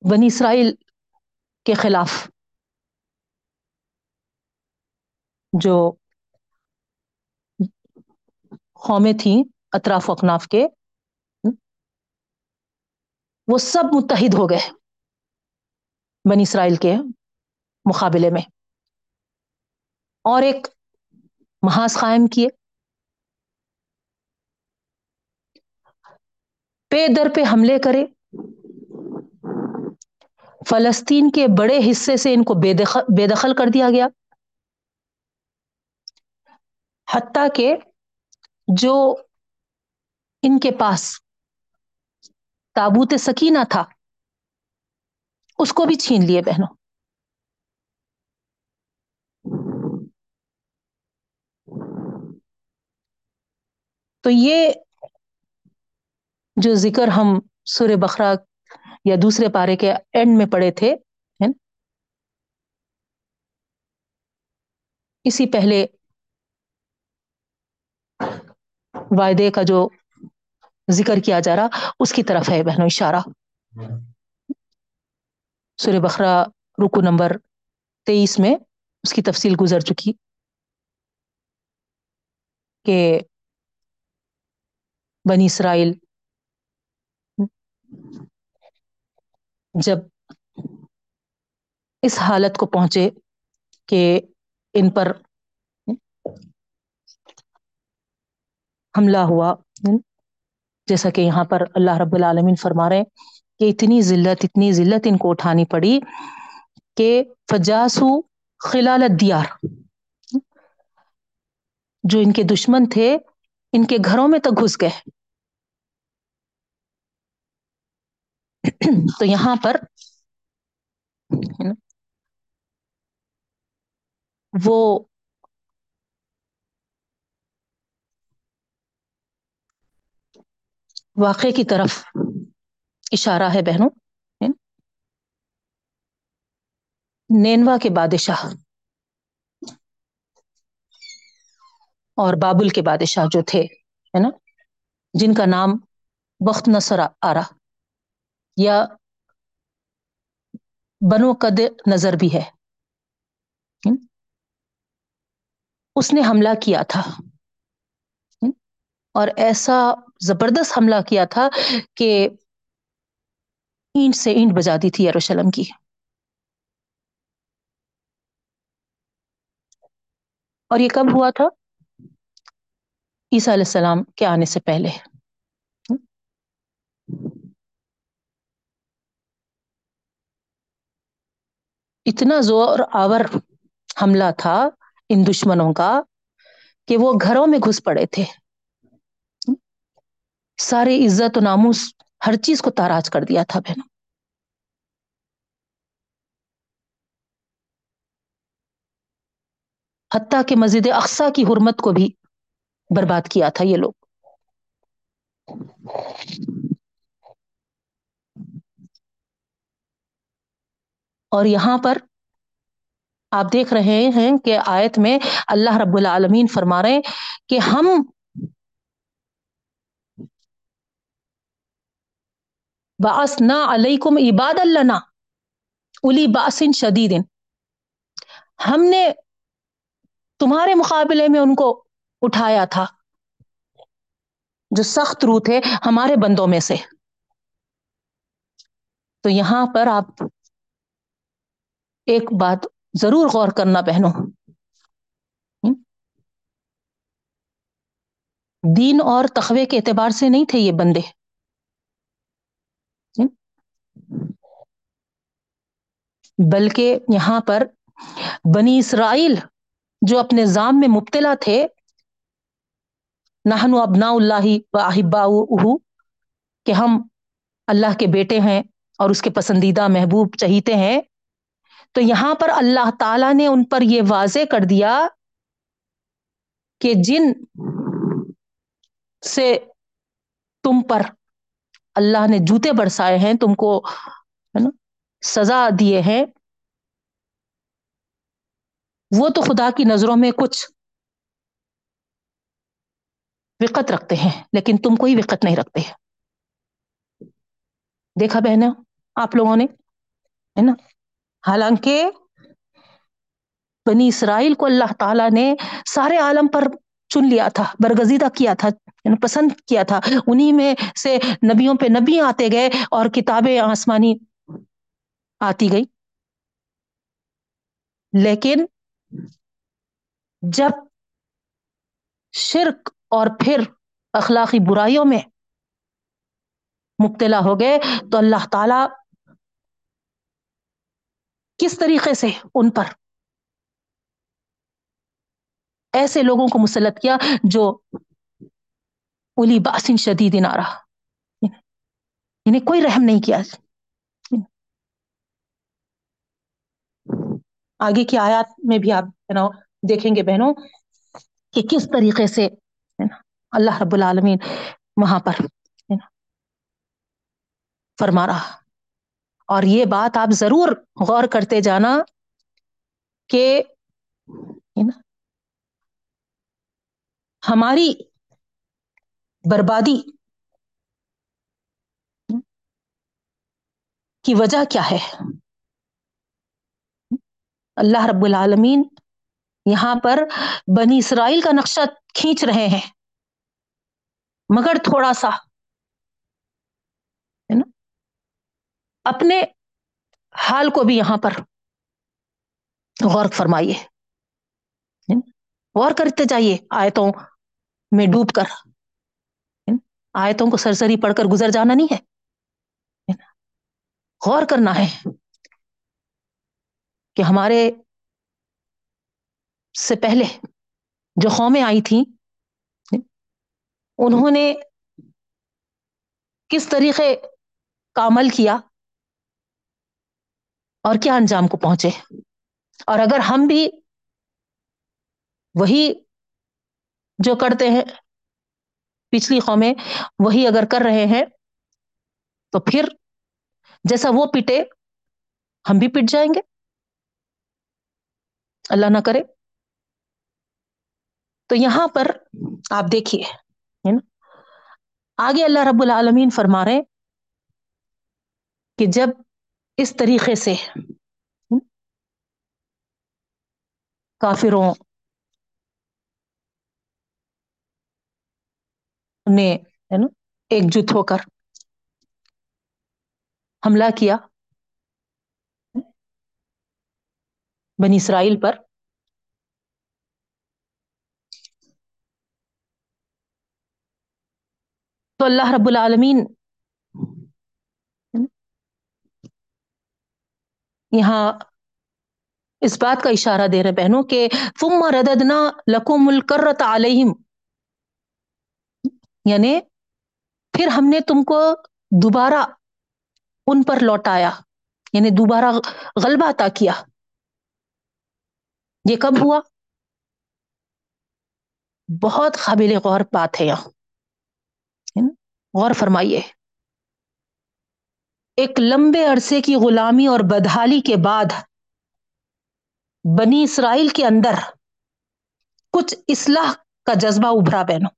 بنی اسرائیل کے خلاف جو قومیں تھیں اطراف و اکناف کے وہ سب متحد ہو گئے بنی اسرائیل کے مقابلے میں۔ اور ایک محاذ قائم کیے۔ پے در پہ حملے کرے۔ فلسطین کے بڑے حصے سے ان کو بے دخل بے دخل کر دیا گیا۔ حتیٰ کہ جو ان کے پاس تابوت سکینہ تھا اس کو بھی چھین لیے بہنوں۔ تو یہ جو ذکر ہم سور بخرا یا دوسرے پارے کے اینڈ میں پڑے تھے اسی پہلے وعدے کا جو ذکر کیا جا رہا، اس کی طرف ہے بہنوں اشارہ سور بخرا رکو نمبر تیئیس میں اس کی تفصیل گزر چکی کہ بنی اسرائیل جب اس حالت کو پہنچے کہ ان پر حملہ ہوا، جیسا کہ یہاں پر اللہ رب العالمین فرما رہے کہ اتنی ذلت اتنی ذلت ان کو اٹھانی پڑی کہ فجاسو خلال الدیار۔ جو ان کے دشمن تھے، ان کے گھروں میں تک گھس گئے۔ تو یہاں پر وہ واقعے کی طرف اشارہ ہے بہنوں نینوا کے بادشاہ۔ اور بابل کے بادشاہ جو تھے، ہے نا؟ جن کا نام وقت نصر آرا، یا بنو قد نظر بھی ہے اس نے حملہ کیا تھا اور ایسا زبردست حملہ کیا تھا کہ اینٹ سے اینٹ بجا دی تھی یروشلم کی۔ اور یہ کب ہوا تھا؟ عیسیٰ علیہ السلام کے آنے سے پہلے۔ اتنا زور آور حملہ تھا ان دشمنوں کا کہ وہ گھروں میں گھس پڑے تھے۔ سارے عزت و ناموس ہر چیز کو تاراج کر دیا تھا بہنوں۔ حتیٰ کہ مسجد اقسا کی حرمت کو بھی برباد کیا تھا یہ لوگ۔ اور یہاں پر آپ دیکھ رہے ہیں کہ آیت میں اللہ رب العالمین فرما رہے کہ ہم باس نہ علیکم عباد اللہ الی باسن شدید۔ ہم نے تمہارے مقابلے میں ان کو اٹھایا تھا، جو سخت رو تھے ہمارے بندوں میں سے۔ تو یہاں پر آپ ایک بات ضرور غور کرنا بہنوں۔ دین اور تخوے کے اعتبار سے نہیں تھے یہ بندے۔ بلکہ یہاں پر بنی اسرائیل جو اپنے زام میں مبتلا تھے نہنو ابنا اللہ و احبا کہ ہم اللہ کے بیٹے ہیں اور اس کے پسندیدہ محبوب چہیتے ہیں، تو یہاں پر اللہ تعالی نے ان پر یہ واضح کر دیا کہ جن سے تم پر اللہ نے جوتے برسائے ہیں، تم کو، ہے نا سزا دیے ہیں۔ وہ تو خدا کی نظروں میں کچھ وقت رکھتے ہیں، لیکن تم کوئی وقت نہیں رکھتے۔ دیکھا بہن آپ لوگوں نے، ہے نا؟ حالانکہ بنی اسرائیل کو اللہ تعالیٰ نے سارے عالم پر چن لیا تھا، برگزیدہ کیا تھا یعنی پسند کیا تھا۔ انہی میں سے نبیوں پہ نبی آتے گئے اور کتابیں آسمانی آتی گئی۔ لیکن جب شرک اور پھر اخلاقی برائیوں میں مبتلا ہو گئے تو اللہ تعالی کس طریقے سے ان پر ایسے لوگوں کو مسلط کیا جو الی باسن شدید نارا انہیں یعنی کوئی رحم نہیں کیا۔ آگے کی آیات میں بھی آپ دیکھیں گے بہنوں کہ کس طریقے سے اللہ رب العالمین وہاں پر فرما رہا۔ اور یہ بات آپ ضرور غور کرتے جانا کہ ہماری بربادی کی وجہ کیا ہے۔ اللہ رب العالمین یہاں پر بنی اسرائیل کا نقشہ کھینچ رہے ہیں۔ مگر تھوڑا سا، ہے نا؟ اپنے حال کو بھی یہاں پر غور فرمائیے۔ غور کرتے جائیے آیتوں میں ڈوب کر۔ آیتوں کو سرسری پڑھ کر گزر جانا نہیں ہے۔ غور کرنا ہے۔ کہ ہمارے سے پہلے جو قومیں آئی تھیں، انہوں نے کس طریقے کا عمل کیا اور کیا انجام کو پہنچے؟ اور اگر ہم بھی وہی جو کرتے ہیں پچھلی قومیں وہی اگر کر رہے ہیں، تو پھر جیسا وہ پٹے، ہم بھی پٹ جائیں گے۔ اللہ نہ کرے۔ تو یہاں پر آپ دیکھیے آگے اللہ رب العالمین فرما رہے کہ جب اس طریقے سے کافروں نے نا، ایک جٹ ہو کر حملہ کیا۔ بنی اسرائیل پر؟ تو اللہ رب العالمین یہاں اس بات کا اشارہ دے رہے بہنوں کہ تم رددنا لکم الکرت علیہم۔ یعنی پھر ہم نے تم کو دوبارہ ان پر لوٹایا یعنی دوبارہ غلبہ عطا کیا۔ یہ کب ہوا؟ بہت قابل غور بات ہے یہاں۔ غور فرمائیے۔ ایک لمبے عرصے کی غلامی اور بدحالی کے بعد بنی اسرائیل کے اندر کچھ اصلاح کا جذبہ ابھرا بہنوں۔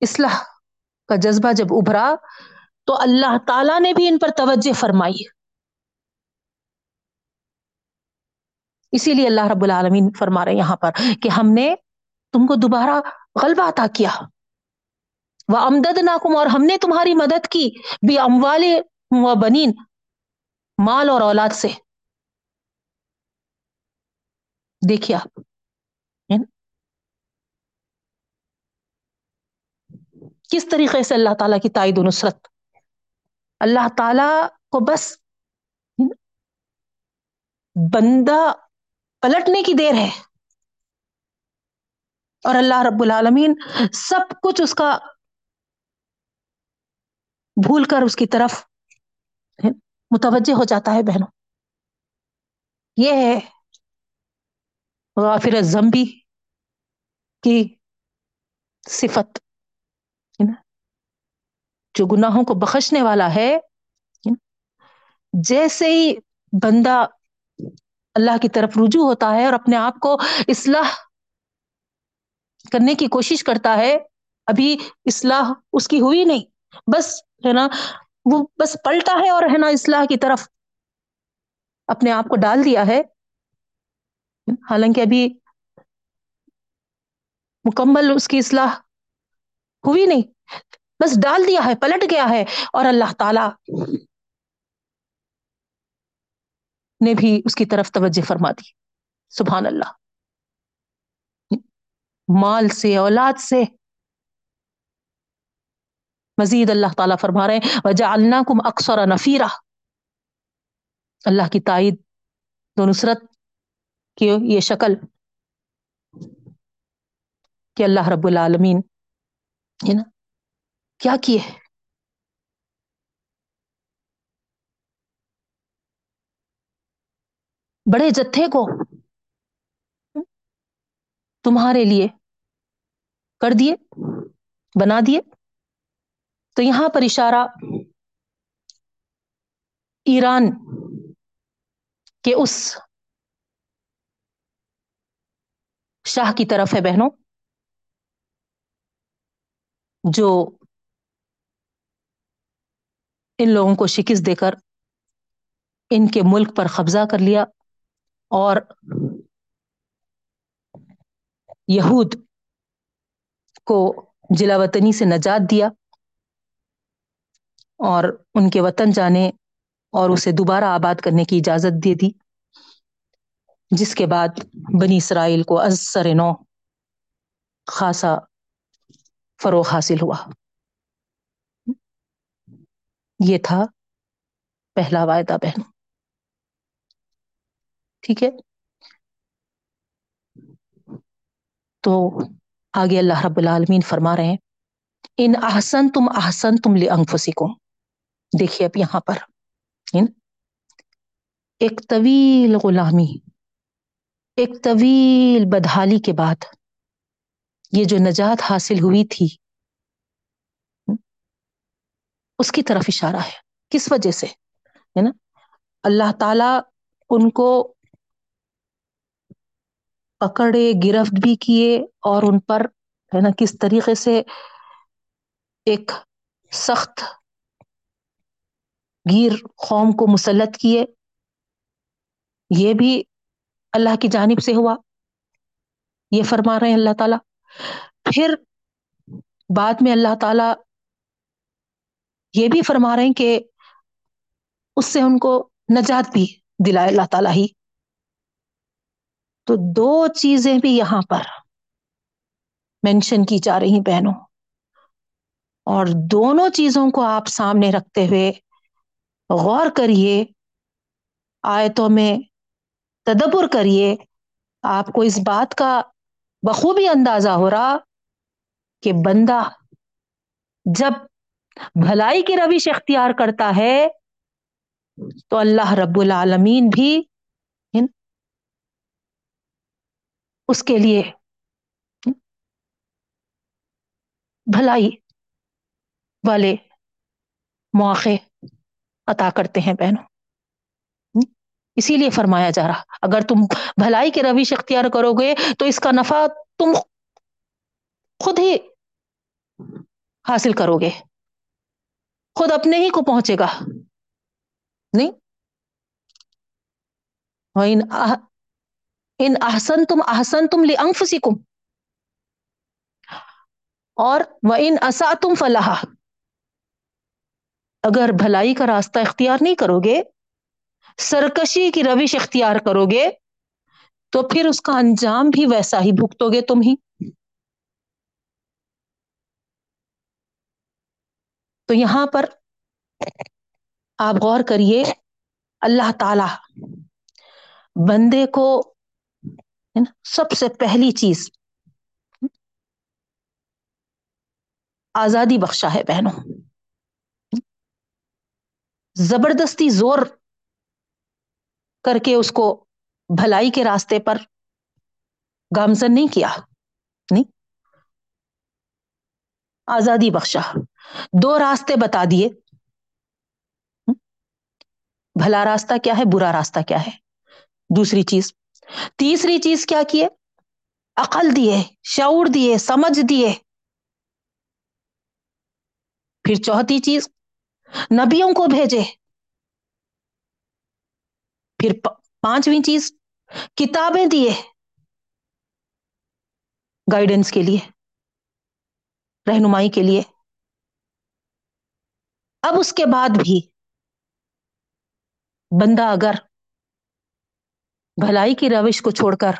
اصلاح کا جذبہ جب ابھرا تو اللہ تعالی نے بھی ان پر توجہ فرمائی۔ اسی لیے اللہ رب العالمین فرما رہے یہاں پر کہ ہم نے تم کو دوبارہ غلبہ عطا کیا۔ وہ امدد ناکم اور ہم نے تمہاری مدد کی بھی اموال و بنین مال اور اولاد سے۔ دیکھیے آپ۔ کس طریقے سے اللہ تعالیٰ کی تائید و نصرت۔ اللہ تعالی کو بس بندہ پلٹنے کی دیر ہے۔ اور اللہ رب العالمین سب کچھ اس کا بھول کر اس کی طرف متوجہ ہو جاتا ہے بہنوں۔ یہ ہے غافر زمبی کی صفت جو گناہوں کو بخشنے والا ہے جیسے ہی بندہ اللہ کی طرف رجوع ہوتا ہے اور اپنے آپ کو اصلاح کرنے کی کوشش کرتا ہے، ابھی اصلاح اس کی ہوئی نہیں۔ بس، ہے نا، وہ بس پلٹا ہے اور ہے نا اصلاح کی طرف اپنے آپ کو ڈال دیا ہے۔ حالانکہ ابھی مکمل اس کی اصلاح ہوئی نہیں۔ بس ڈال دیا ہے، پلٹ گیا ہے اور اللہ تعالی نے بھی اس کی طرف توجہ فرما دی سبحان اللہ۔ مال سے، اولاد سے۔ مزید اللہ تعالیٰ فرما رہے ہیں وجہ اللہ کم اکثر نفیرہ اللہ کی تائید تو نصرت کی یہ شکل کہ اللہ رب العالمین، ہے نا؟ کیا کیے؟ بڑے جتھے کو تمہارے لیے کر دیے، بنا دیے۔ تو یہاں پر اشارہ ایران کے اس شاہ کی طرف ہے بہنوں، جو ان لوگوں کو شکست دے کر ان کے ملک پر قبضہ کر لیا۔ اور یہود کو جلا وطنی سے نجات دیا اور ان کے وطن جانے اور اسے دوبارہ آباد کرنے کی اجازت دے دی، جس کے بعد بنی اسرائیل کو ازسر نو خاصا فروغ حاصل ہوا۔ یہ تھا پہلا وعدہ بہن ٹھیک ہے؟ تو آگے اللہ رب العالمین فرما رہے ہیں، ان احسن تم احسن تم لے کو دیکھیے اب یہاں پر ایک طویل غلامی، ایک طویل بدحالی کے بعد یہ جو نجات حاصل ہوئی تھی، اس کی طرف اشارہ ہے۔ کس وجہ سے؟ ہے نا؟ اللہ تعالی ان کو پکڑے، گرفت بھی کیے اور ان پر ہے نا کس طریقے سے ایک سخت گیر قوم کو مسلط کیے، یہ بھی اللہ کی جانب سے ہوا۔ یہ فرما رہے ہیں اللہ تعالی۔ پھر بعد میں اللہ تعالی یہ بھی فرما رہے ہیں کہ اس سے ان کو نجات بھی دلائے اللہ تعالی ہی۔ تو دو چیزیں بھی یہاں پر مینشن کی جا رہی بہنوں۔ اور دونوں چیزوں کو آپ سامنے رکھتے ہوئے غور کریے، آیتوں میں تدبر کریے۔ آپ کو اس بات کا بخوبی اندازہ ہو رہا کہ بندہ جب بھلائی کی روش اختیار کرتا ہے تو اللہ رب العالمین بھی اس کے لیے۔ بھلائی والے مواقع عطا کرتے ہیں بہنوں۔ اسی لیے فرمایا جا رہا، اگر تم بھلائی کے رویش اختیار کرو گے تو اس کا نفع تم خود ہی حاصل کرو گے خود اپنے ہی کو پہنچے گا۔ نہیں۔ ان احسن تم احسن تم لنف سکم اور وہ ان اصا تم فلاح اگر بھلائی کا راستہ اختیار نہیں کرو گے سرکشی کی روش اختیار کرو گے تو پھر اس کا انجام بھی ویسا ہی بھگتو گے تم ہی۔ تو یہاں پر آپ غور کریے، اللہ تعالی بندے کو سب سے پہلی چیز۔ آزادی بخشا ہے بہنوں۔ زبردستی زور کر کے اس کو بھلائی کے راستے پر گامزن نہیں کیا۔ نہیں۔ آزادی بخشا۔ دو راستے بتا دیے۔ بھلا راستہ کیا ہے، برا راستہ کیا ہے؟ دوسری چیز۔ تیسری چیز کیا کیے عقل دیے شعور دیے سمجھ دیے پھر چوتھی چیز، نبیوں کو بھیجے۔ پھر پانچویں چیز، کتابیں دیے گائیڈنس کے لیے، رہنمائی کے لیے۔ اب اس کے بعد بھی بندہ اگر بھلائی کی روش کو چھوڑ کر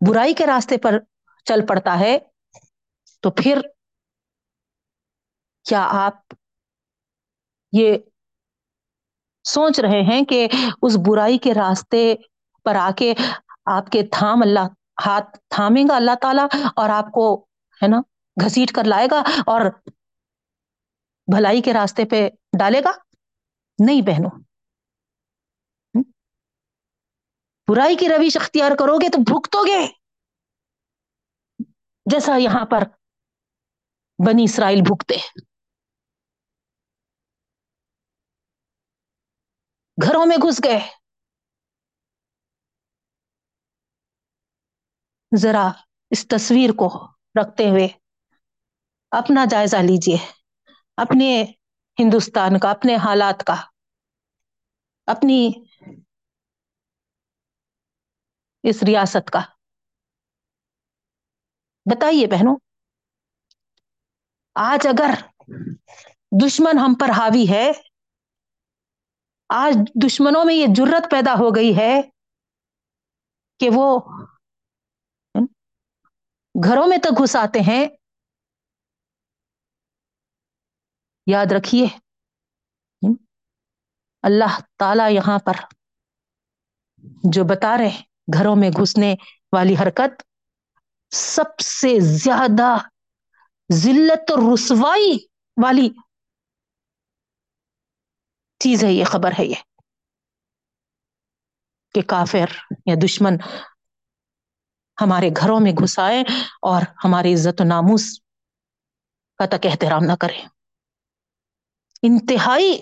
برائی کے راستے پر چل پڑتا ہے، تو پھر کیا آپ یہ سوچ رہے ہیں کہ اس برائی کے راستے پر آ کے آپ کے تھام اللہ، ہاتھ تھامے گا اللہ تعالی اور آپ کو، ہے نا، گھسیٹ کر لائے گا اور بھلائی کے راستے پہ ڈالے گا؟ نہیں بہنوں برائی کی رویش اختیار کرو گے تو بھگتو گے۔ جیسا یہاں پر بنی اسرائیل بھگتے گھروں میں گھس گئے۔ ذرا اس تصویر کو رکھتے ہوئے اپنا جائزہ لیجیے۔ اپنے ہندوستان کا، اپنے حالات کا، اپنی اس ریاست کا۔ بتائیے بہنوں، آج اگر دشمن ہم پر حاوی ہے، آج دشمنوں میں یہ جرت پیدا ہو گئی ہے کہ وہ گھروں میں تو گھس آتے ہیں۔ یاد رکھیے، اللہ تعالی یہاں پر جو بتا رہے ہیں گھروں میں گھسنے والی حرکت سب سے زیادہ ذلت اور رسوائی والی چیز ہے یہ خبر ہے یہ کہ کافر یا دشمن ہمارے گھروں میں گھسائے اور ہماری عزت و ناموس کا تک احترام نہ کرے۔ انتہائی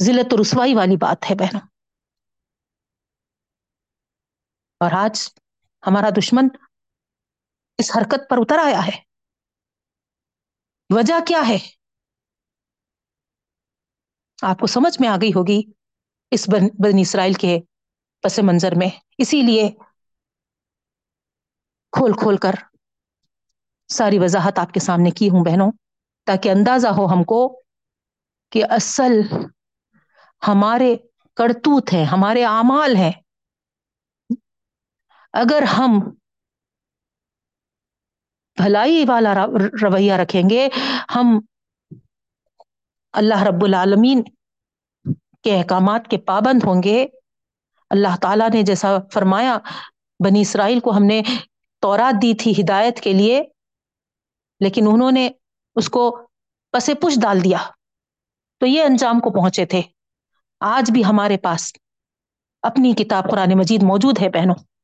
ضلعت رسوائی والی بات ہے بہنوں۔ اور آج ہمارا دشمن اس حرکت پر اتر آیا ہے۔ وجہ کیا ہے؟ آپ کو سمجھ میں آ گئی ہوگی اس بن اسرائیل کے پس منظر میں۔ اسی لیے کھول کھول کر ساری وضاحت آپ کے سامنے کی ہوں بہنوں، تاکہ اندازہ ہو ہم کو کہ اصل ہمارے کرتوت ہیں، ہمارے اعمال ہیں۔ اگر ہم بھلائی والا رویہ رکھیں گے، ہم اللہ رب العالمین کے احکامات کے پابند ہوں گے۔ اللہ تعالی نے جیسا فرمایا، بنی اسرائیل کو ہم نے تورات دی تھی ہدایت کے لیے، لیکن انہوں نے اس کو پس پش ڈال دیا۔ تو یہ انجام کو پہنچے تھے۔ آج بھی ہمارے پاس اپنی کتاب قرآن مجید موجود ہے، بہنوں۔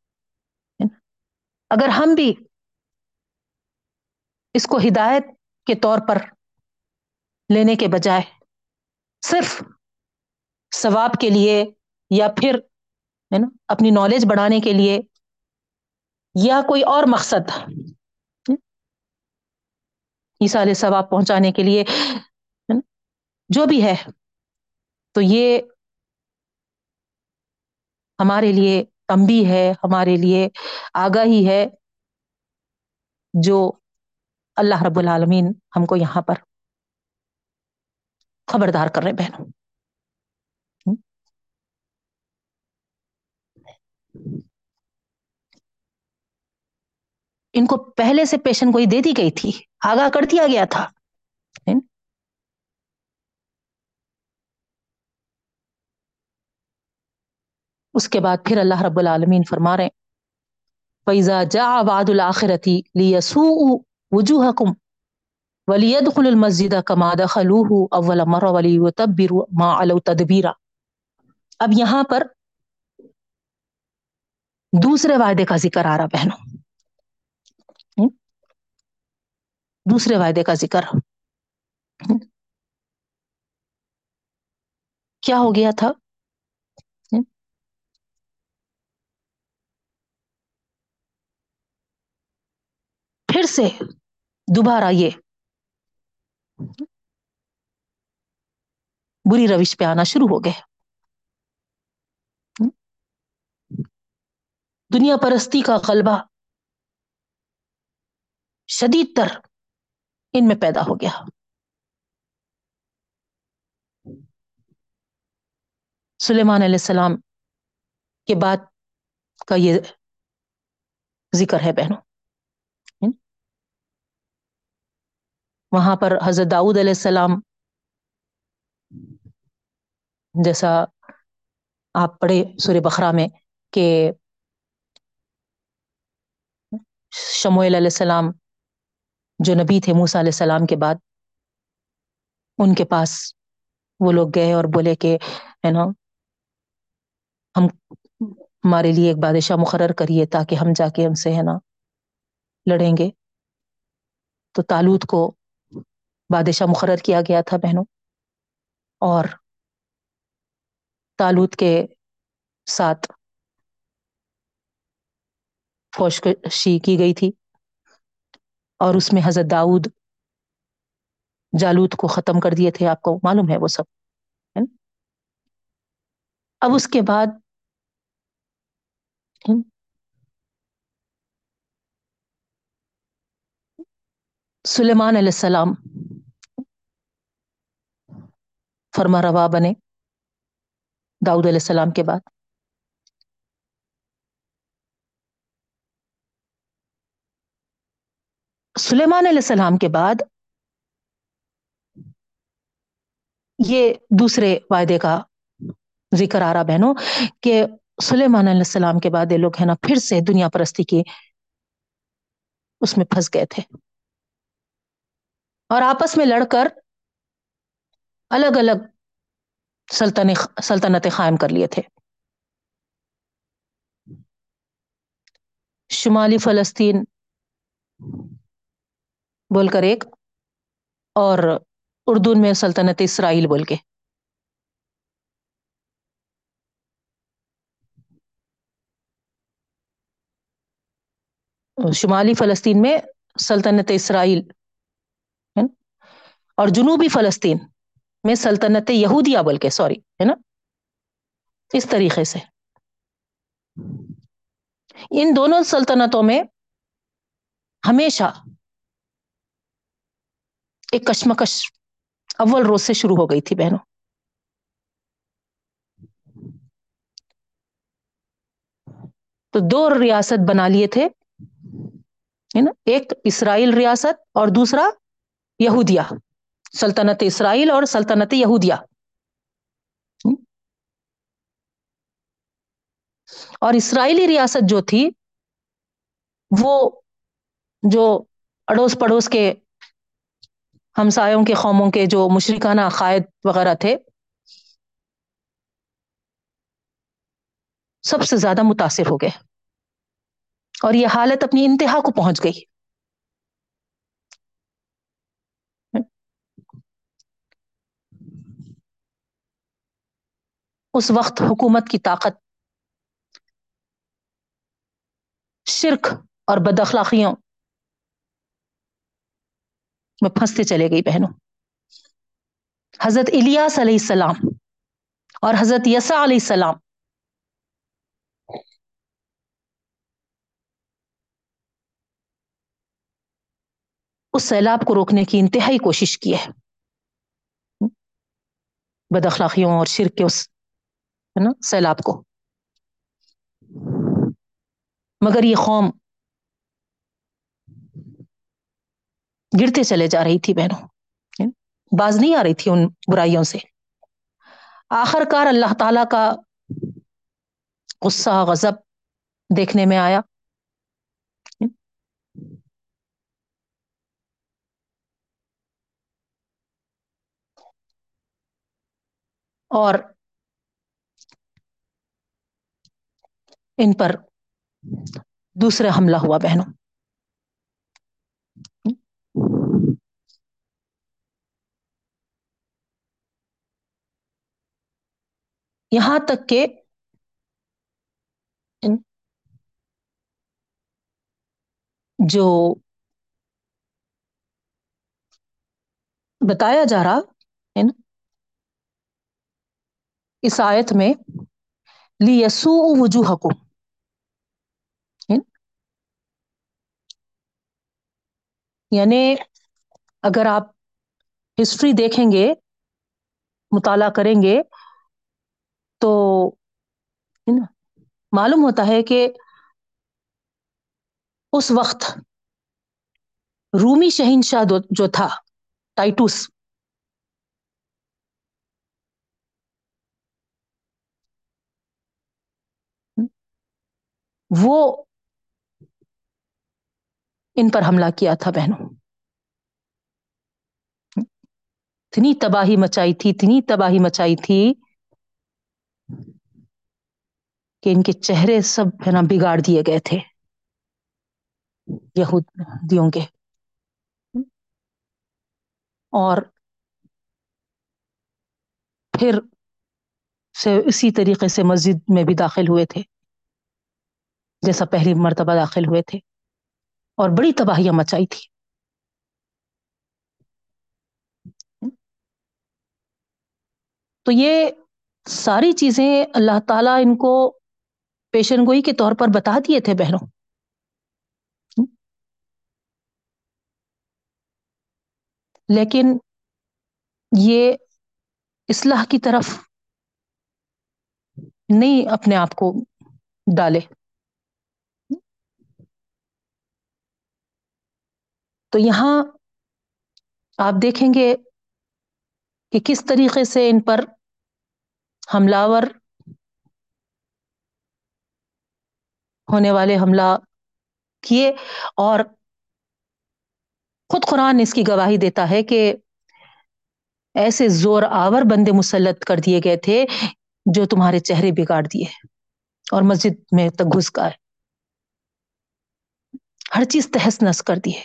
اگر ہم بھی اس کو ہدایت کے طور پر لینے کے بجائے صرف ثواب کے لیے یا پھر، ہے نا، اپنی نالج بڑھانے کے لیے یا کوئی اور مقصد عیسال ثواب پہنچانے کے لیے جو بھی ہے، تو یہ ہمارے لیے تمبی ہے ہمارے لیے، آگاہی ہے جو اللہ رب العالمین ہم کو یہاں پر خبردار کر رہے بہنوں۔ ان کو پہلے سے پیشن گوئی دے دی گئی تھی، آگاہ کر دیا گیا تھا۔ اس کے بعد پھر اللہ رب العالمین فرما رہے فیضا جا واد الآخرتی لیسو وجوہ کم ولید خل المسد کماد خلوہ اول مر ولی و ما علو تدبیرا اب یہاں پر دوسرے وعدے کا ذکر آ رہا بہنوں۔ دوسرے وعدے کا ذکر۔ کیا ہو گیا تھا؟ پھر سے دوبارہ یہ بری روش پہ آنا شروع ہو گئے۔ دنیا پرستی کا غلبہ شدید تر ان میں پیدا ہو گیا۔ سلیمان علیہ السلام کے بعد کا یہ ذکر ہے بہنوں۔ وہاں پر حضرت داؤد علیہ السلام جیسا آپ پڑھے سور بخرا میں کہ شموئل علیہ السلام جو نبی تھے موسا علیہ السلام کے بعد، ان کے پاس وہ لوگ گئے اور بولے کہ، ہے نا، ہم ہمارے لیے ایک بادشاہ مقرر کریے تاکہ ہم جا کے ان سے، ہے نا، لڑیں گے۔ تو تالوت کو بادشاہ مقرر کیا گیا تھا بہنوں، اور تالوت کے ساتھ فوشکشی کی گئی تھی، اور اس میں حضرت داؤد جالوت کو ختم کر دیے تھے، آپ کو معلوم ہے وہ سب اب اس کے بعد سلیمان علیہ السلام فرما روا بنے۔ داؤد علیہ السلام کے بعد۔ سلیمان علیہ السلام کے بعد یہ دوسرے وعدے کا ذکر آ رہا بہنوں، کہ سلیمان علیہ السلام کے بعد یہ لوگ ہے نا پھر سے دنیا پرستی کی اس میں پھنس گئے تھے۔ اور آپس میں لڑ کر الگ الگ سلطنت سلطنتیں قائم کر لیے تھے۔ شمالی فلسطین بول کر ایک، اور اردو میں سلطنت اسرائیل بول کے۔ شمالی فلسطین میں سلطنت اسرائیل اور جنوبی فلسطین میں سلطنت یہودیہ بول کے سوری ہے نا؟ اس طریقے سے۔ ان دونوں سلطنتوں میں ہمیشہ ایک کشمکش اول روز سے شروع ہو گئی تھی بہنوں۔ تو دو ریاست بنا لیے تھے نا؟ ایک اسرائیل ریاست اور دوسرا یہودیہ۔ سلطنت اسرائیل اور سلطنت یہودیہ۔ اور اسرائیلی ریاست جو تھی، وہ جو اڑوس پڑوس کے ہمسایوں کے قوموں کے جو مشرکانہ عقائد وغیرہ تھے، سب سے زیادہ متاثر ہو گئے۔ اور یہ حالت اپنی انتہا کو پہنچ گئی۔ اس وقت حکومت کی طاقت۔ شرک اور بد اخلاقیوں میں پھنستے چلے گئی بہنوں۔ حضرت الیاس علیہ السلام اور حضرت یسا علیہ السلام اس سیلاب کو روکنے کی انتہائی کوشش کی ہے۔ بد اخلاقیوں اور شرک کے اس ہے نا؟ سیلاب کو۔ مگر یہ قوم گرتے چلے جا رہی تھی بہنوں باز نہیں آ رہی تھی ان برائیوں سے۔ آخر کار اللہ تعالی کا غصہ، غضب دیکھنے میں آیا۔ اور ان پر دوسرا حملہ ہوا بہنوں۔ یہاں تک کہ جو بتایا جا رہا ہے نا اس آیت میں لیسو وجوہکم یعنی اگر آپ ہسٹری دیکھیں گے، مطالعہ کریں گے، تو معلوم ہوتا ہے کہ اس وقت رومی شہنشاہ جو تھا، ٹائٹوس وہ ان پر حملہ کیا تھا بہنوں۔ اتنی تباہی مچائی تھی، اتنی تباہی مچائی تھی کہ ان کے چہرے سب ہے نا بگاڑ دیے گئے تھے۔ یہودیوں کے۔ اور پھر سے اسی طریقے سے مسجد میں بھی داخل ہوئے تھے۔ جیسا پہلی مرتبہ داخل ہوئے تھے اور بڑی تباہیاں مچائی تھی۔ تو یہ ساری چیزیں اللہ تعالیٰ ان کو پیشن گوئی کے طور پر بتا دیے تھے بہنوں۔ لیکن یہ اصلاح کی طرف نہیں اپنے آپ کو ڈالے۔ تو یہاں آپ دیکھیں گے کہ کس طریقے سے ان پر حملہ ہونے والے حملہ کیے اور خود قرآن اس کی گواہی دیتا ہے کہ ایسے زور آور بندے مسلط کر دیے گئے تھے جو تمہارے چہرے بگاڑ دیے اور مسجد میں تک گھس گئے۔ ہر چیز تہس نس کر دی ہے۔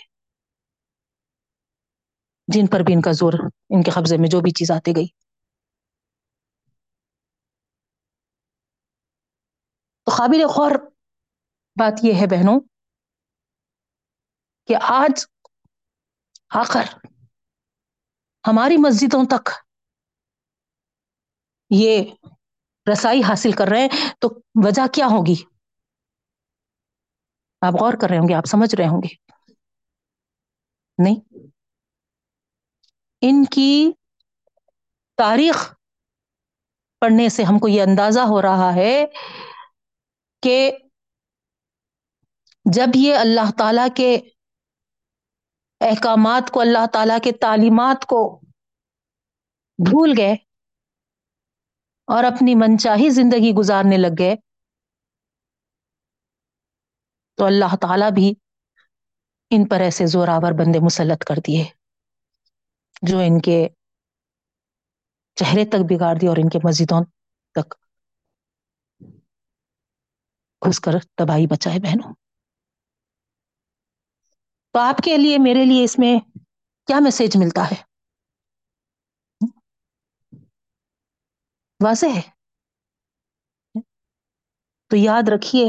جن پر بھی ان کا زور، ان کے قبضے میں جو بھی چیز آتی گئی۔ تو قابل غور بات یہ ہے بہنوں کہ آج آخر ہماری مسجدوں تک یہ رسائی حاصل کر رہے ہیں، تو وجہ کیا ہوگی؟ آپ غور کر رہے ہوں گے، آپ سمجھ رہے ہوں گے۔ نہیں ان کی تاریخ پڑھنے سے ہم کو یہ اندازہ ہو رہا ہے کہ جب یہ اللہ تعالی کے احکامات کو، اللہ تعالی کے تعلیمات کو بھول گئے اور اپنی منچاہی زندگی گزارنے لگ گئے، تو اللہ تعالی بھی ان پر ایسے زوراور بندے مسلط کر دیے۔ جو ان کے چہرے تک بگاڑ دی اور ان کے مسجدوں تک گھس کر تباہی بچائے بہنوں۔ تو آپ کے لیے، میرے لیے اس میں کیا میسج ملتا ہے؟ واضح ہے۔ تو یاد رکھیے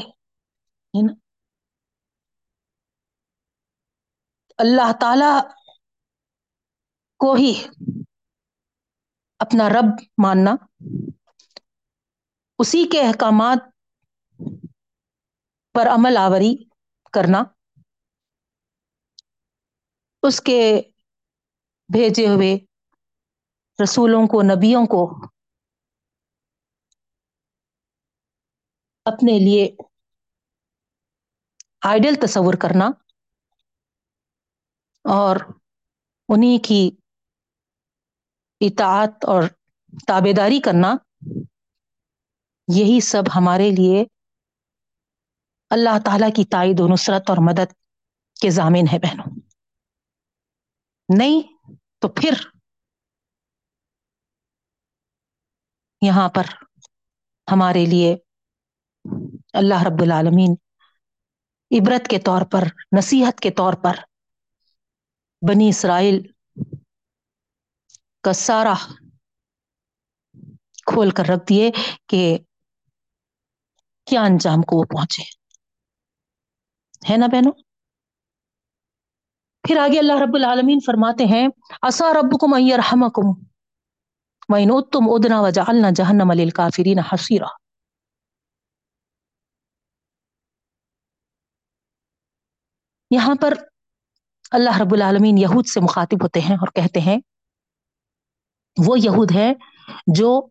اللہ تعالی کو ہی اپنا رب ماننا، اسی کے احکامات پر عمل آوری کرنا، اس کے بھیجے ہوئے رسولوں کو، نبیوں کو اپنے لیے آئیڈل تصور کرنا اور انہیں کی اطاعت اور تابے داری کرنا، یہی سب ہمارے لیے اللہ تعالی کی تائید و نصرت اور مدد کے ضامن ہے بہنوں۔ نہیں تو پھر یہاں پر ہمارے لیے اللہ رب العالمین عبرت کے طور پر، نصیحت کے طور پر بنی اسرائیل کا سارا کھول کر رکھ دیے کہ کیا انجام کو وہ پہنچے۔ ہے نا بہنوں؟ پھر آگے اللہ رب العالمین فرماتے ہیں اصا رب کم ائر کم وَإِنْ أُتُّمْ أُدْنَا وَجَعَلْنَا جَهَنَّمَ لِلْكَافِرِينَ حَصِيرًا۔ یہاں پر اللہ رب العالمین یہود سے مخاطب ہوتے ہیں اور کہتے ہیں وہ یہود ہے جو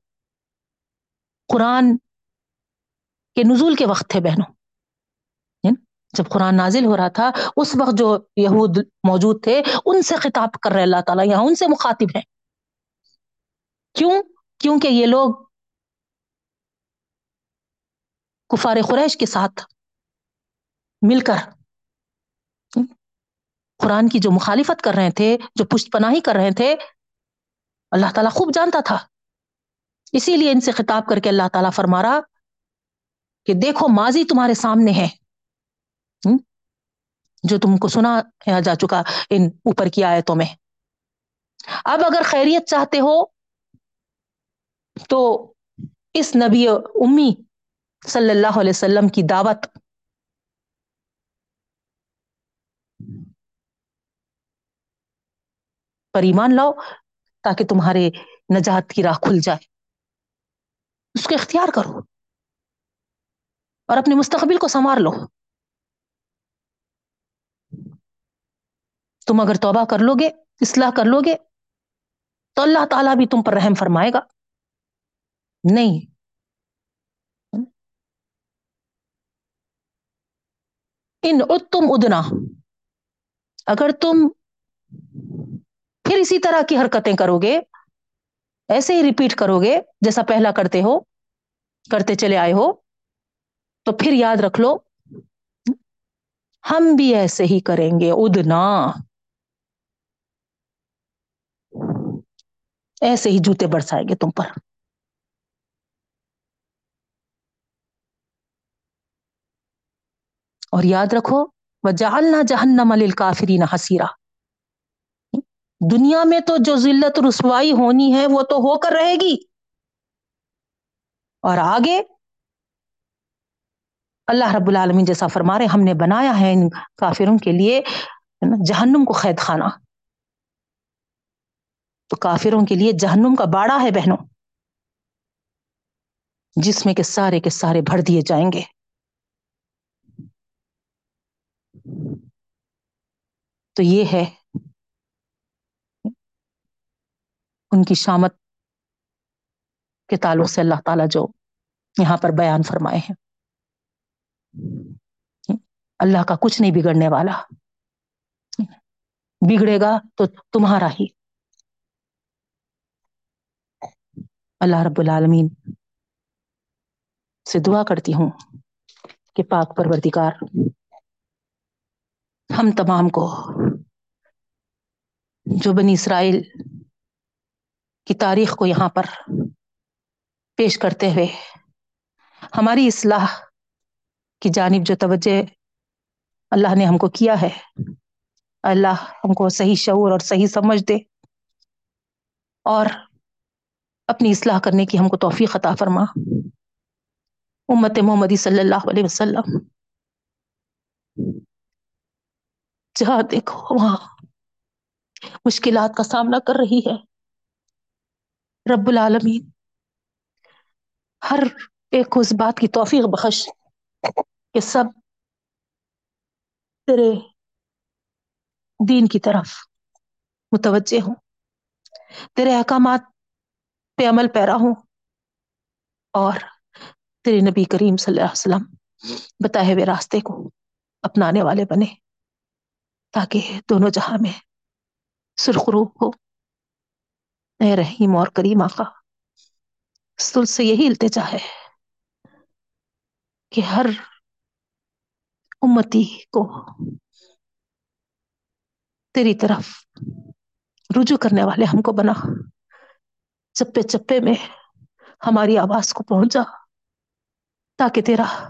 قرآن کے نزول کے وقت تھے بہنوں۔ یعنی جب قرآن نازل ہو رہا تھا، اس وقت جو یہود موجود تھے، ان سے خطاب کر رہے اللہ تعالیٰ، یہاں ان سے مخاطب ہے کیوں؟ کیونکہ یہ لوگ کفار قریش کے ساتھ مل کر یعنی قرآن کی جو مخالفت کر رہے تھے، جو پشت پناہی کر رہے تھے اللہ تعالیٰ خوب جانتا تھا۔ اسی لیے ان سے خطاب کر کے اللہ تعالیٰ فرما رہا کہ دیکھو، ماضی تمہارے سامنے ہے۔ جو تم کو سنا جا چکا ان اوپر کی آیتوں میں۔ اب اگر خیریت چاہتے ہو تو اس نبی امی صلی اللہ علیہ وسلم کی دعوت۔ پر ایمان لاؤ تاکہ تمہارے نجات کی راہ کھل جائے۔ اس کو اختیار کرو اور اپنے مستقبل کو سنوار لو۔ تم اگر توبہ کر لو گے، اصلاح کر لو گے، تو اللہ تعالیٰ بھی تم پر رحم فرمائے گا۔ نہیں۔ ان تم ادنا، اگر تم پھر اسی طرح کی حرکتیں کرو گے ایسے ہی ریپیٹ کرو گے جیسا پہلا کرتے ہو، کرتے چلے آئے ہو۔ تو پھر یاد رکھ لو، ہم بھی ایسے ہی کریں گے، ادنا۔ ایسے ہی جوتے برسائیں گے تم پر۔ اور یاد رکھو، وجعلنا جہنم للکافرین حسیرا دنیا میں تو جو ذلت رسوائی ہونی ہے وہ تو ہو کر رہے گی۔ اور آگے اللہ رب العالمین جیسا فرما رہے ہم نے بنایا ہے ان کافروں کے لیے جہنم کو قید خانہ۔ تو کافروں کے لیے جہنم کا باڑا ہے بہنوں۔ جس میں کہ سارے کے سارے بھر دیے جائیں گے۔ تو یہ ہے ان کی شامت کے تعلق سے اللہ تعالیٰ جو یہاں پر بیان فرمائے ہیں۔ اللہ کا کچھ نہیں بگڑنے والا۔ بگڑے گا تو تمہارا ہی۔ اللہ رب العالمین سے دعا کرتی ہوں کہ پاک پروردگار، ہم تمام کو جو بنی اسرائیل کی تاریخ کو یہاں پر پیش کرتے ہوئے ہماری اصلاح کی جانب جو توجہ اللہ نے ہم کو کیا ہے، اللہ ہم کو صحیح شعور اور صحیح سمجھ دے اور اپنی اصلاح کرنے کی ہم کو توفیق عطا فرما۔ امت محمدی صلی اللہ علیہ وسلم، جہاں دیکھو وہاں مشکلات کا سامنا کر رہی ہے۔ رب العالمین۔ ہر ایک کو اس بات کی توفیق بخش کہ سب تیرے دین کی طرف متوجہ ہوں، تیرے احکامات پہ عمل پیرا ہوں اور تیرے نبی کریم صلی اللہ علیہ وسلم بتائے ہوئے راستے کو اپنانے والے بنے تاکہ دونوں جہاں میں سرخرو ہو۔ اے رحیم اور کریم آقا سل سے یہی التجا ہے کہ ہر امتی کو تیری طرف رجوع کرنے والے ہم کو بنا۔ چپے چپے میں ہماری آواز کو پہنچا تاکہ تیرا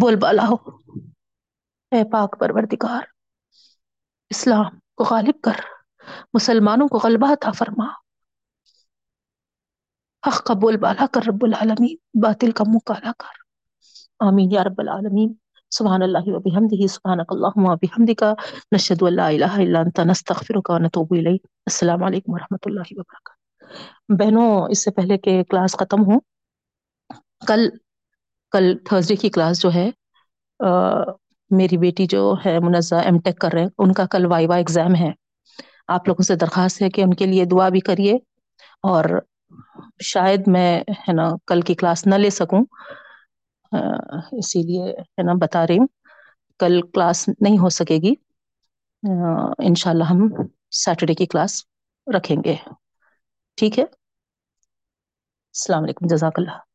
بول بالا ہو۔ اے پاک پروردگار، اسلام کو غالب کر، مسلمانوں کو غلبہ عطا فرما۔ حق کا بول بالا کر رب العالمین، باطل کا منہ کالا کر۔ آمین یا رب العالمین۔ سبحان اللہ و بحمدہ، سبحانک اللہم و بحمدک۔ نشہد ان لا الہ الا انت، نستغفرک و نتوب الیک۔ السلام علیکم ورحمۃ اللہ وبرکاتہ۔ بہنوں، اس سے پہلے کہ کلاس ختم ہو، کل کل تھرسڈے کی کلاس جو ہے میری بیٹی جو ہے، منزہ ایم ٹیک کر رہے ہیں، ان کا کل وائی وا ایگزام ہے۔ آپ لوگوں سے درخواست ہے کہ ان کے لیے دعا بھی کریے اور شاید میں، ہے نا، کل کی کلاس نہ لے سکوں۔ اسی لیے، ہے نا، بتا رہی ہوں۔ کل کلاس نہیں ہو سکے گی۔ انشاءاللہ ہم سیٹرڈے کی کلاس رکھیں گے۔ ٹھیک ہے؟ السلام علیکم، جزاک اللہ۔